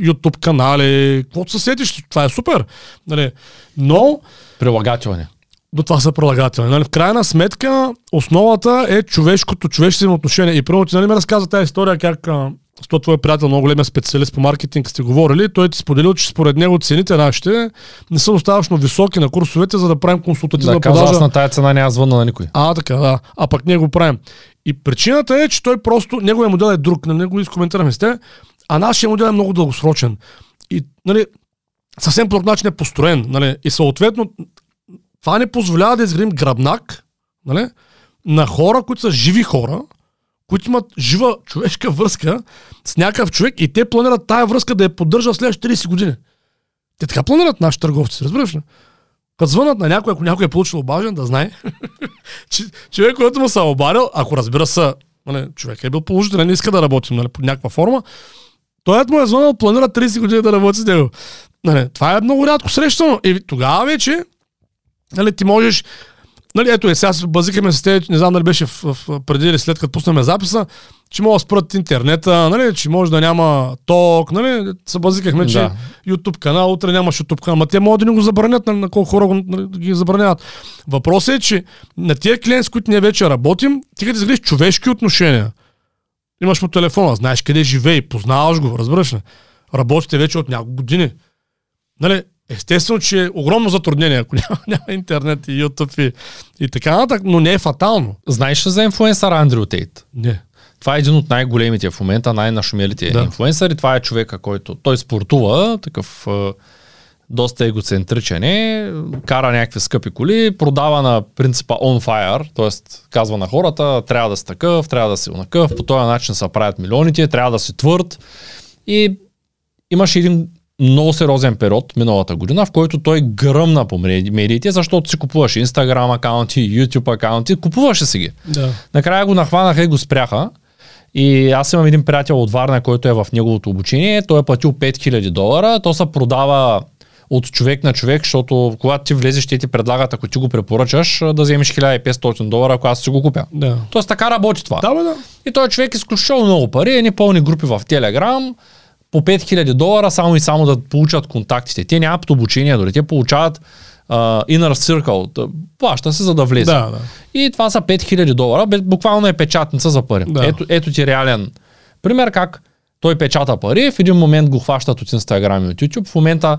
S2: YouTube канали, каквото се сетиш, това е супер. Нали, но
S1: Прилагателни.
S2: До това са прилагателни. Нали? В крайна сметка, основата е човешкото, човешки взаимоотношения. И първо ти нали, ми разказа тази история, как а, с този твой приятел, много големия специалист по маркетинг, сте говорили, той ти споделил, че според него цените нашите не са достатъчно високи на курсовете, за да правим консултативна
S1: Да,
S2: продажа.
S1: аз на тая цена няма звънна на никой.
S2: А, така, да. А пък ние го правим. И причината е, че той просто, неговия модел е друг, на него изкоментирахме с те, а нашия модел е много дългосрочен. И, нали, съвсем по друг начин е построен, нали, и съответно, това не позволява да изградим гръбнак, нали, на хора, които са живи хора, които имат жива човешка връзка с някакъв човек и те планират тая връзка да я поддържа следващите 30 години. Те така планират нашите търговци, разбираш ли? Като звънат на някой, ако някой е получил обажен, да знае, <laughs> че човек, който му се е обадил, ако разбира се, нали, човек е бил положителен, не иска да работим нали, под някаква форма, той му е звънал, планира 30 години да работи с него. Нали, това е много рядко срещано. И тогава вече нали, ти можеш Нали, ето е, сега се базикаме с те, не знам дали беше в, в, преди или след като пуснем записа, че мога да спрат интернета, нали, че може да няма ток, нали, се базикахме, че
S1: Да.
S2: YouTube канал, утре нямаш YouTube канал, ма те могат да ни го забранят, нали, на колко хора го, нали, ги забраняват. Въпросът е, че на тия клиенти, с които ние вече работим, ти като изградиш човешки отношения, имаш му телефона, знаеш къде живее, познаваш го, разбираш ли? Работите вече от няколко години. Нали, Естествено, че е огромно затруднение, ако <laughs> няма, няма интернет и YouTube и, и така нататък, но не е фатално.
S1: Знаеш ли за инфлуенсър Андрю Тейт?
S2: Не.
S1: Това е един от най-големите в момента, най-нашумелите
S2: Да.
S1: инфлуенсъри. Това е човека, който той спортува, такъв доста егоцентричен е, кара някакви скъпи коли, продава на принципа on fire, т.е. казва на хората, трябва да си такъв, трябва да си онакъв, по този начин се правят милионите, трябва да си твърд. И имаше един много сериозен период миналата година, в който той гръмна по меди- медиите, защото си купуваше Instagram акаунти, YouTube акаунти, купуваше си ги.
S2: Да.
S1: Накрая го нахванаха и го спряха. И аз имам един приятел от Варна, който е в неговото обучение. Той е платил 5000 долара. То се продава от човек на човек, защото когато ти влезеш, те ти предлагат, ако ти го препоръчаш, да вземеш 1500 долара, ако аз си го купя.
S2: Да.
S1: Тоест така работи това.
S2: Да, бе, да.
S1: И той човек изключително много пари, едни пълни групи в Телеграм, по 5000 долара, само и само да получат контактите. Те нямат обучение дори, те получават uh, inner circle, плаща се за да влезе.
S2: Да, да.
S1: И това са 5000 долара, буквално е печатница за пари.
S2: Да.
S1: Ето, ето ти реален пример как той печата пари, в един момент го хващат от Instagram и от YouTube, в момента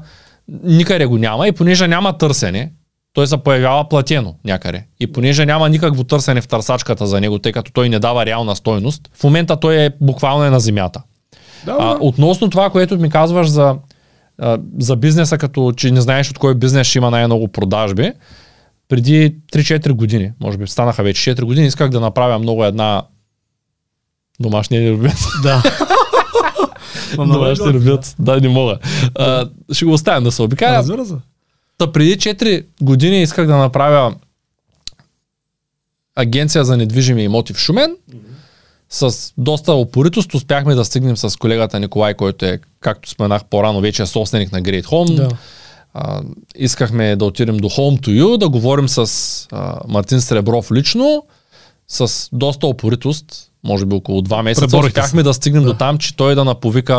S1: никъде го няма и понеже няма търсене, той се появява платено някъде. И понеже няма никакво търсене в търсачката за него, тъй като той не дава реална стойност, в момента той е буквално е на земята.
S2: Да,
S1: А,
S2: да.
S1: относно това, което ми казваш за, а, за бизнеса, като че не знаеш от кой бизнес ще има най-много продажби, преди 3-4 години, може би станаха вече 4 години, исках да направя много една домашния любят. <laughs>
S2: да. <laughs> Е
S1: Домашни
S2: готино.
S1: любят. Да, не мога. А, ще го оставям да се обикаля.
S2: Разбира се.
S1: Та преди 4 години исках да направя агенция за недвижими имоти в Шумен. С доста опоритост успяхме да стигнем с колегата Николай, който е, както споменах по-рано, вече е собственик на Great Home.
S2: Да.
S1: А, искахме да отидем до Home to You, да говорим с а, Мартин Сребров лично, с доста опоритост, може би около 2 месеца,
S2: Преборихте
S1: успяхме
S2: се.
S1: да стигнем
S2: Да.
S1: до там, че той да наповика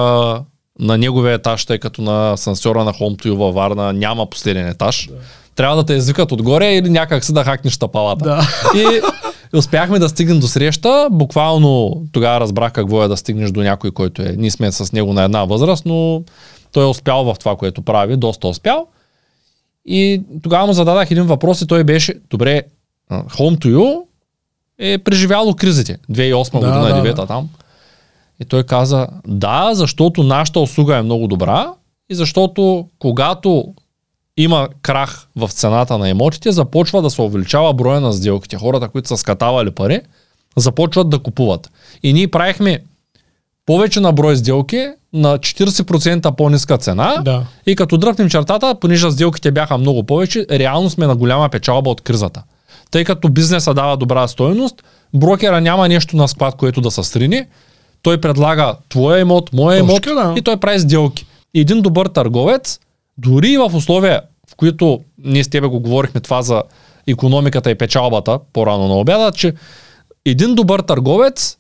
S1: на неговия етаж, тъй като на асансьора на Home to You във Варна няма последен етаж. Трябва да те извикат отгоре или някак си да хакнеш тапалата.
S2: Да.
S1: И <laughs> успяхме да стигнем до среща. Буквално тогава разбрах какво е да стигнеш до някой, който е. Ние сме с него на една възраст, но той е успял в това, което прави, доста успял. И тогава му зададах един въпрос и той беше, добре, Home to You е преживяло кризите. 2008
S2: Да,
S1: година,
S2: да,
S1: 9
S2: да.
S1: там. И той каза, да, защото нашата услуга е много добра и защото когато има крах в цената на имотите, започва да се увеличава броя на сделките. Хората, които са скатавали пари, започват да купуват. И ние правихме повече на брой сделки на 40% по-ниска цена.
S2: Да.
S1: И като дръпнем чертата, понеже сделките бяха много повече, реално сме на голяма печалба от кризата. Тъй като бизнеса дава добра стойност, брокера няма нещо на склад, което да се срини. Той предлага твоя имот, моя имот
S2: така, да.
S1: и той прави сделки. И един добър търговец, дори и в условия, в които ние с тебе го говорихме това за економиката и печалбата по-рано на обяда, че един добър търговец,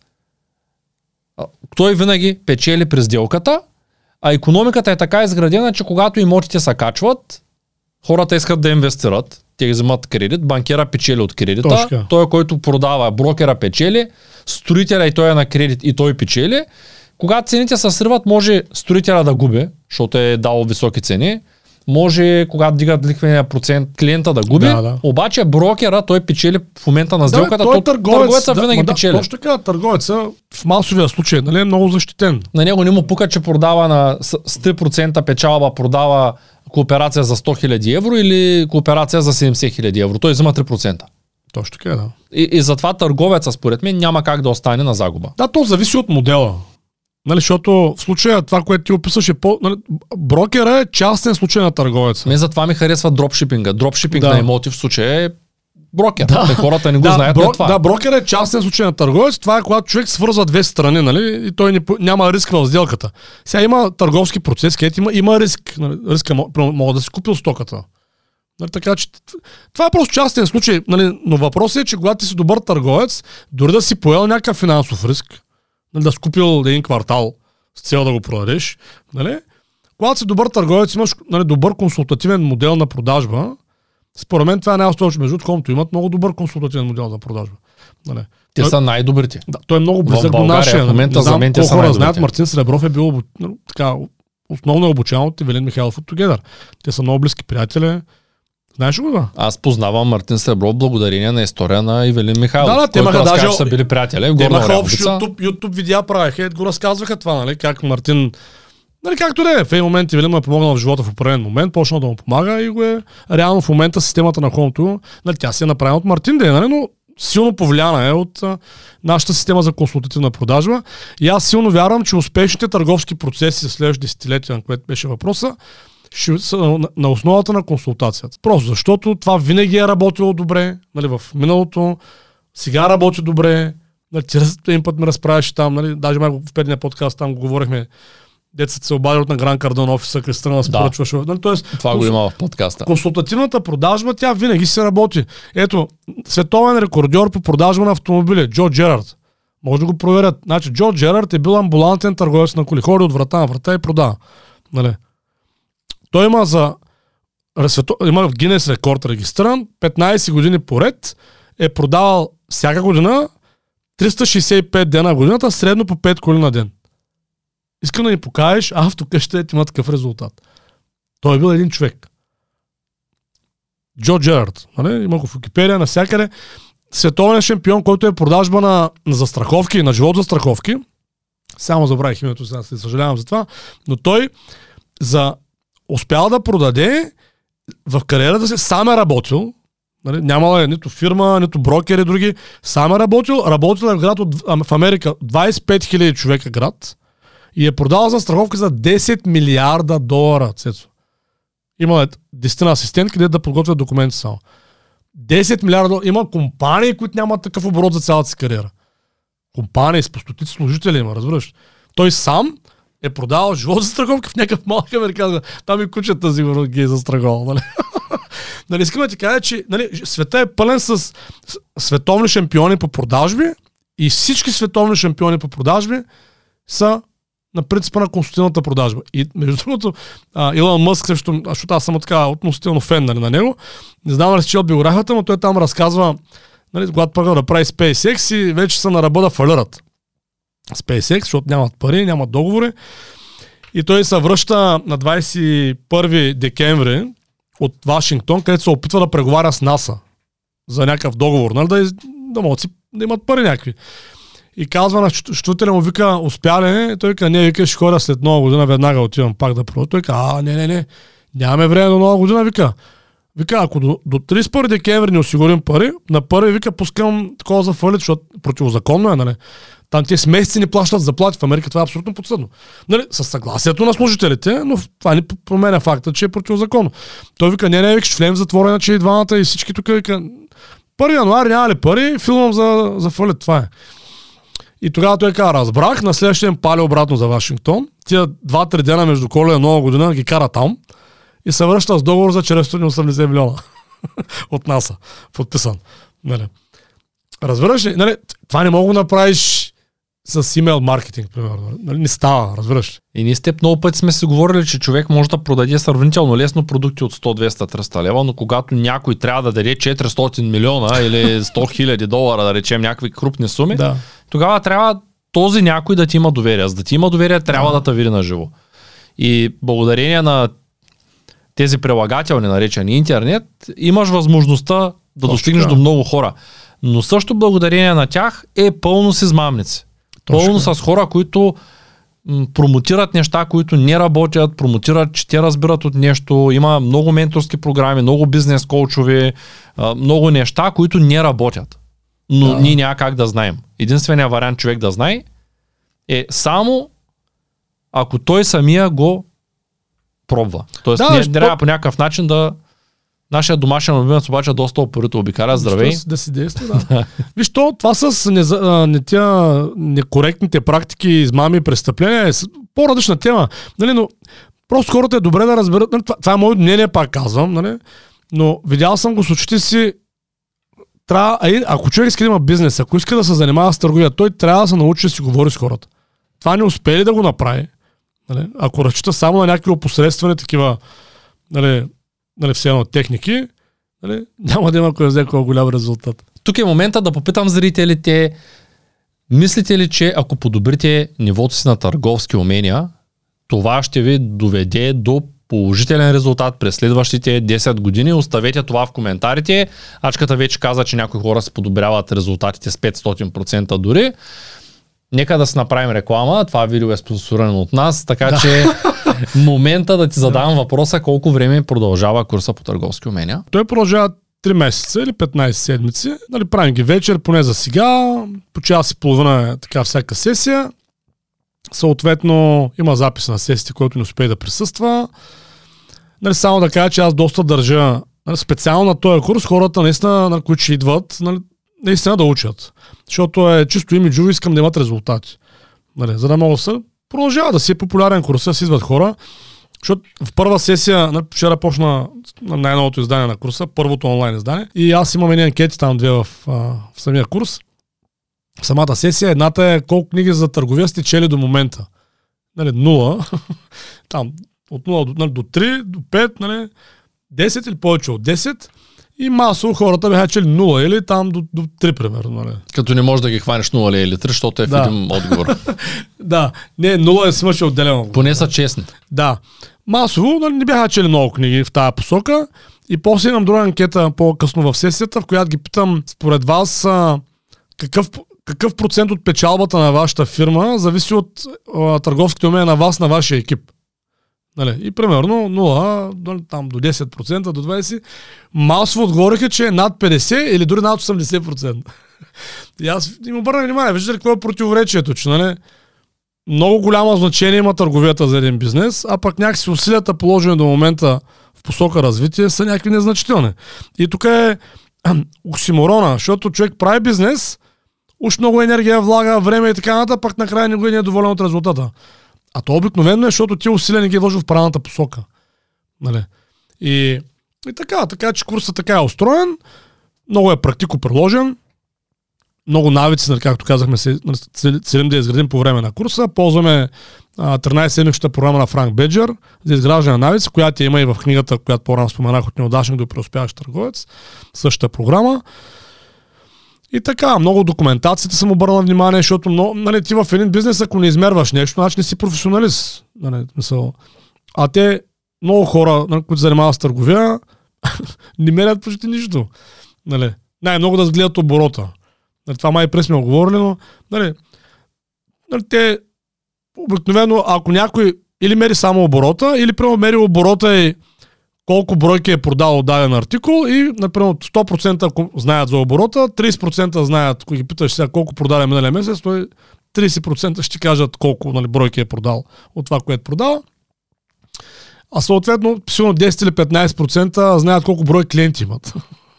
S1: той винаги печели през сделката, а економиката е така изградена, че когато имотите се качват, хората искат да инвестират, те вземат кредит, банкера печели от кредита,
S2: Точно така.
S1: той, който продава, брокера печели, строителя и той е на кредит и той печели. Когато цените се сриват, може строителя да губи, защото е дал високи цени. Може, когато дигат ликвения процент, клиента да губи.
S2: Да, да.
S1: Обаче брокера, той печели в момента на сделката.
S2: да, той
S1: то- търговеца винаги
S2: ма да,
S1: печели.
S2: Точно така, търговеца в масовия случай нали, е много защитен.
S1: на него не му пука, че продава на с с 3% печалба, продава кооперация за 100 000 евро или кооперация за 70 000 евро. Той взима 3%.
S2: Точно така, да.
S1: И, и затова търговеца, според мен, няма как да остане на загуба.
S2: Да, то зависи от модела. Нали, защото в случая това, което ти описаш е по... Нали, брокера е частен случай на търговеца.
S1: Мен затова ми харесва дропшипинга. Дропшипинг
S2: Да.
S1: на имоти в случая е брокер. Да. Хората не го
S2: да,
S1: знаят,
S2: бро,
S1: но е това.
S2: да, брокер е частен случай на търговец. Това е когато човек свързва две страни, нали? И той не, няма риск в сделката. Сега има търговски процес, където има, има риск. Нали? Риска мога да си купил стоката. Нали, така че това е просто частен случай. Нали? Но въпросът е, че когато ти си добър търговец, дори да си поел някакъв финансов риск, нали, да си купил един квартал с цел да го продадеш, нали? когато си добър търговец, имаш нали, добър консултативен модел на продажба, според мен това е най-устойчиво. Между другото, имат много добър консултативен модел за продажба. Нали?
S1: Те
S2: Той-
S1: са най-добрите.
S2: Да, той е много близък до нашия.
S1: в момента
S2: не знам
S1: за мен те са
S2: хора знаят, Мартин Сребров е бил ну, така основно е обучаван от Евелин Михайлов от Together. Те са много близки приятели. Знаеш го това?
S1: Аз познавам Мартин Сребро благодарение на история на Ивелин Михайлов.
S2: Да, да, те имаха даже-
S1: са били приятели. в Горна
S2: имаха общ. YouTube, YouTube видеа правеха и го разказваха това, нали? Как Мартин Нали, както да е, в един момент Ивелин му е помогнал в живота в определен момент, почна да му помага и го е реално в момента системата на хомто, нали, тя си е направена от Мартин Дей, нали, но силно повлияна е от а, нашата система за консултативна продажба. И аз силно вярвам, че успешните търговски процеси в следващите десетилетия, на което беше въпроса, ще са на, на основата на консултацията. Просто защото това винаги е работило добре, нали, в миналото, сега работи добре, нали, ти един път ме разправяше там, нали, даже май в предния подкаст там го говорихме, децата се обадят на Гран Кардон офиса, Кристина да споръчваш. Нали, тоест,
S1: Това го има в подкаста.
S2: Консултативната продажба, тя винаги се работи. Ето, световен рекордьор по продажба на автомобили, Джо Джерард. Може да го проверят. Значи, Джо Джерард е бил амбулантен търговец на коли. Ходи от врата на врата и продава. Нали? Той има за има в Гинес рекорд регистриран, 15 години поред е продавал всяка година 365 дена в годината, средно по 5 коли на ден. Искам да ни покажеш автокъщата има такъв резултат. Той е бил един човек. Джо Джерард. Нали? Има го в Википедия, навсякъде. Световен шампион, който е продажба на, на застраховки, на живот застраховки. Само забравих името, сега се съжалявам за това. Но той за успял да продаде в кариерата си, сам е работил. Нали? Нямала е нито фирма, нито брокери, други. Сам е работил. Работил е в град от, в Америка 25 000 човека град. И е продавал застраховки за 10 милиарда долара, Цецо. Има 10 асистентки, където да подготвят документи само. 10 милиарда долара. Има компании, които нямат такъв оборот за цялата си кариера. Компании с по стотици служители има, разбираш. Той сам е продавал живот за страховка в някакъв малък американски. Там и кучета сигурно ги е застраховал. Нали? <laughs> нали, искам да ти кажа, че нали, света е пълен с, световни шампиони по продажби и всички световни шампиони по продажби са на принципа на консултативната продажба. И между другото, а, Илон Мъск също, защото аз съм така относително фен нали, на него, не знам дали си чел биографията, но той там разказва, нали, когато първо да прави SpaceX и вече са на ръба да фалират. SpaceX, защото нямат пари, нямат договори. И той се връща на 21 декември от Вашингтон, където се опитва да преговаря с НАСА за някакъв договор, нали, да, да, могат си, да имат пари някакви. И казва на щутеля му, вика, успя ли? Той вика, не, вика, ще хора след нова година, веднага отивам пак да продавам. Той вика, а, не, не, не, нямаме време до нова година, вика. Вика, ако до, до 31 декември не осигурим пари, на първи вика пускам такова за фалит, защото противозаконно е, нали? Там те с месеци не плащат заплати в Америка, това е абсолютно подсъдно. Нали, с съгласието на служителите, но това не променя факта, че е противозаконно. Той вика, не, не, вика, ще влезем в затвора, иначе и двамата и всички тук вика, 1 януари няма ли пари, филмам за, за фалит, това е. И тогава той каза, разбрах, на следващия ден пали обратно за Вашингтон. Тия два-три дена между коледа и нова година ги кара там и се връща с договор за 480 милиона <laughs> от НАСА, подписан. Нали. Разбираш ли? Нали, това не мога да направиш с имейл маркетинг, примерно. Нали, не става, разбираш?
S1: И ние с теб много пъти сме си говорили, че човек може да продаде сравнително лесно продукти от 100, 200, 300 лева, но когато някой трябва да даде 400 милиона или 100 хиляди долара, да речем някакви крупни суми,
S2: Да.
S1: тогава трябва този някой да ти има доверие. За да ти има доверие, трябва да,
S2: Да.
S1: те види на живо. И благодарение на тези прилагателни, наречени интернет, имаш възможността да
S2: Точно
S1: достигнеш до много хора. Но също благодарение на тях е пълно с измамници.
S2: Точно
S1: Пълно с хора, които м, промотират неща, които не работят, промотират, че те разбират от нещо. Има много менторски програми, много бизнес коучови, а, много неща, които не работят. Но
S2: Да.
S1: ние няма как да знаем. Единственият вариант човек да знае е само ако той самия го пробва. Тоест,
S2: Да, защо-
S1: трябва по някакъв начин да... Нашия домашен любимец обаче доста опорито обикаля. Здравей.
S2: Си- да си действа, да. <laughs> Виж, то, това с не, не тя, некоректните практики, измами и престъпления е по-различна тема. Нали, но просто хората е добре да разберат. Нали, това, това е моето мнение, пак казвам. Нали, но видял съм го с очите си. Трябва, ако човек иска да има бизнес, ако иска да се занимава с търговия, той трябва да се научи да си говори с хората. Това не успее ли да го направи. Нали, ако разчита само на някакви опосредствени такива нали, нали, все едно техники, нали, няма да има кой взе кой голям резултат.
S1: Тук е момента да попитам зрителите, мислите ли, че ако подобрите нивото си на търговски умения, това ще ви доведе до положителен резултат през следващите 10 години. Оставете това в коментарите. Ачката вече каза, че някои хора се подобряват резултатите с 500% дори. Нека да си направим реклама. Това видео е спонсорирано от нас, така да. че <laughs> момента да ти задавам въпроса колко време продължава курса по търговски умения.
S2: Той продължава 3 месеца или 15 седмици. Нали, правим ги вечер, поне за сега. По час и половина е така всяка сесия. Съответно, има запис на сесията, който не успее да присъства. Нали, само да кажа, че аз доста държа нали, специално на този курс хората, наистина, на които ще идват, нали, наистина да учат. Защото е чисто имиджово, искам да имат резултати. Нали, за да могат да се продължава да си е популярен курс, да си идват хора. Защото в първа сесия, нали, вчера почна най-новото издание на курса, първото онлайн издание. И аз имам едни анкети там две в, в самия курс. В самата сесия едната е колко книги за търговия сте чели до момента. Нали, нула. <laughs> там от 0 до, нали, до 3, до 5, нали, 10 или повече от 10. И масово хората бяха чели 0 или там до, до 3, примерно. Нали.
S1: Като не можеш да ги хванеш 0 или 3, защото е да. един отговор. <laughs>
S2: да, не, 0 е смъче отделено.
S1: Поне са честни.
S2: Да. Масово нали, не бяха чели много книги в тази посока. И после имам друга анкета по-късно в сесията, в която ги питам, според вас, какъв, какъв процент от печалбата на вашата фирма зависи от а, търговските умения на вас, на вашия екип? Нали? И примерно 0, там до 10%, до 20%. Масово отговориха, че е над 50 или дори над 80%. И аз им обърнах внимание, виждате какво е противоречието, че нали, много голямо значение има търговията за един бизнес, а пък някакси усилията положени до момента в посока развитие са някакви незначителни. И тук е оксиморона, защото човек прави бизнес, уж много енергия влага, време и така нататък, пък накрая никой не е доволен от резултата. А то обикновено е, защото ти усилия не ги вложи в правилната посока. Нали? И, и така, така че курсът така е устроен, много е практико приложен, много навици, нали, както казахме, нали, целим да изградим по време на курса. Ползваме 13-седмичната програма на Франк Беджер за изграждане на навици, която има и в книгата, която по-рано споменах от неудачник до преуспяващ търговец. Същата програма. И така, много документацията съм обърнал внимание, защото много, нали, ти в един бизнес, ако не измерваш нещо, значи не си професионалист. Нали. А те, много хора, нали, които занимават с търговия, <laughs> не мерят почти нищо. Нали. Най-много да сгледат оборота. Нали, това май през сме оговорили, но нали, нали, те обикновено, ако някой или мери само оборота, или прямо мери оборота и колко бройки е продал даден артикул и, например, 100% знаят за оборота, 30% знаят, ако ги питаш сега колко продаде миналия месец, той 30% ще кажат колко нали, бройки е продал от това, което продава. А съответно, сигурно 10 или 15% знаят колко брой клиенти имат.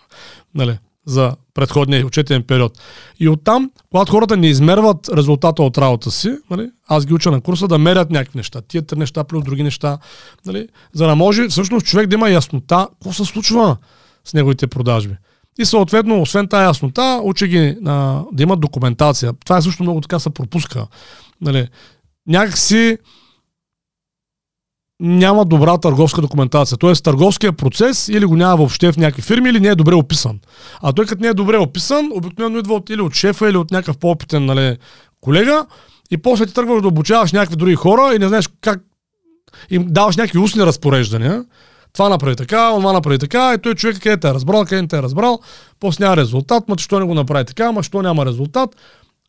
S2: <laughs> нали, за предходния учетен период. И оттам, когато хората не измерват резултата от работа си, нали, аз ги уча на курса да мерят някакви неща. Тия три неща плюс други неща. Нали, за да може всъщност човек да има яснота какво се случва с неговите продажби. И съответно, освен тази яснота, учи ги а, да имат документация. Това е също много така се пропуска. Нали, някакси няма добра търговска документация. Тоест търговския процес или го няма въобще в някакви фирми, или не е добре описан. А той като не е добре описан, обикновено идва от, или от шефа, или от някакъв по-опитен нали, колега и после ти тръгваш да обучаваш някакви други хора и не знаеш как им даваш някакви устни разпореждания. Това направи така, това направи така, и той човек къде те е разбрал, къде те е разбрал, после няма резултат, ма що не го направи така, ма що няма резултат.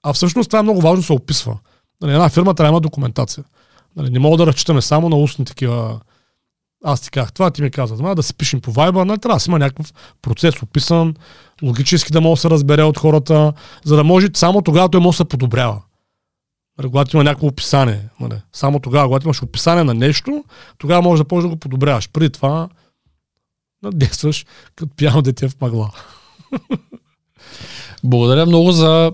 S2: А всъщност това е много важно се описва. Нали, една фирма трябва да има документация. Нали, не мога да разчитаме само на устни такива. Аз ти казах това, ти ми казват, да се пишем по вайба, нали, трябва да си има някакъв процес описан, логически да може да се разбере от хората, за да може само тогава той може да се подобрява. Нали, когато има някакво описание. Нали, само тогава, когато имаш описание на нещо, тогава може да почнеш да го подобряваш. Преди това нали, действаш като пияно дете в мъгла.
S1: Благодаря много за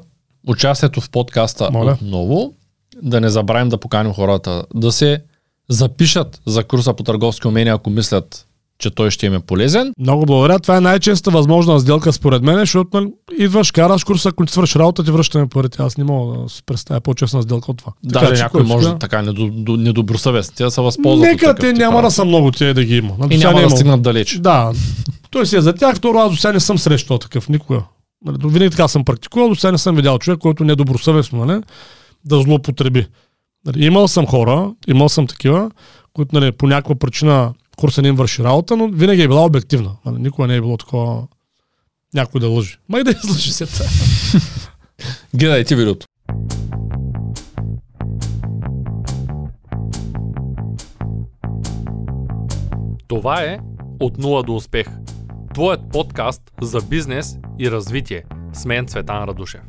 S1: участието в подкаста Моля. отново да не забравим да поканим хората да се запишат за курса по търговски умения, ако мислят, че той ще им е полезен.
S2: Много благодаря. Това е най-честа възможна сделка според мен, защото нали, идваш, караш курса, ако ти свършиш работа, ти връщаме парите. Аз не мога да се представя по-честна сделка от това.
S1: Даже така, някой може да така недобросъвестни да се възползват.
S2: Нека те няма да са много тия да ги има.
S1: Нали, и няма да стигнат далеч.
S2: Да. Той си е за тях, второ аз до сега не съм срещал такъв никога. Нали, винаги така съм практикувал, до сега не съм видял човек, който недобросъвестно, нали, да злоупотреби. Нали, имал съм хора, имал съм такива, които нали, по някаква причина курса не им върши работа, но винаги е била обективна. Нали, никога не е било такова някой да лъжи. Май да излъжи се. <laughs>
S1: Гледайте видеото. Това е От нула до успех. Твоят подкаст за бизнес и развитие. С мен Цветан Радушев.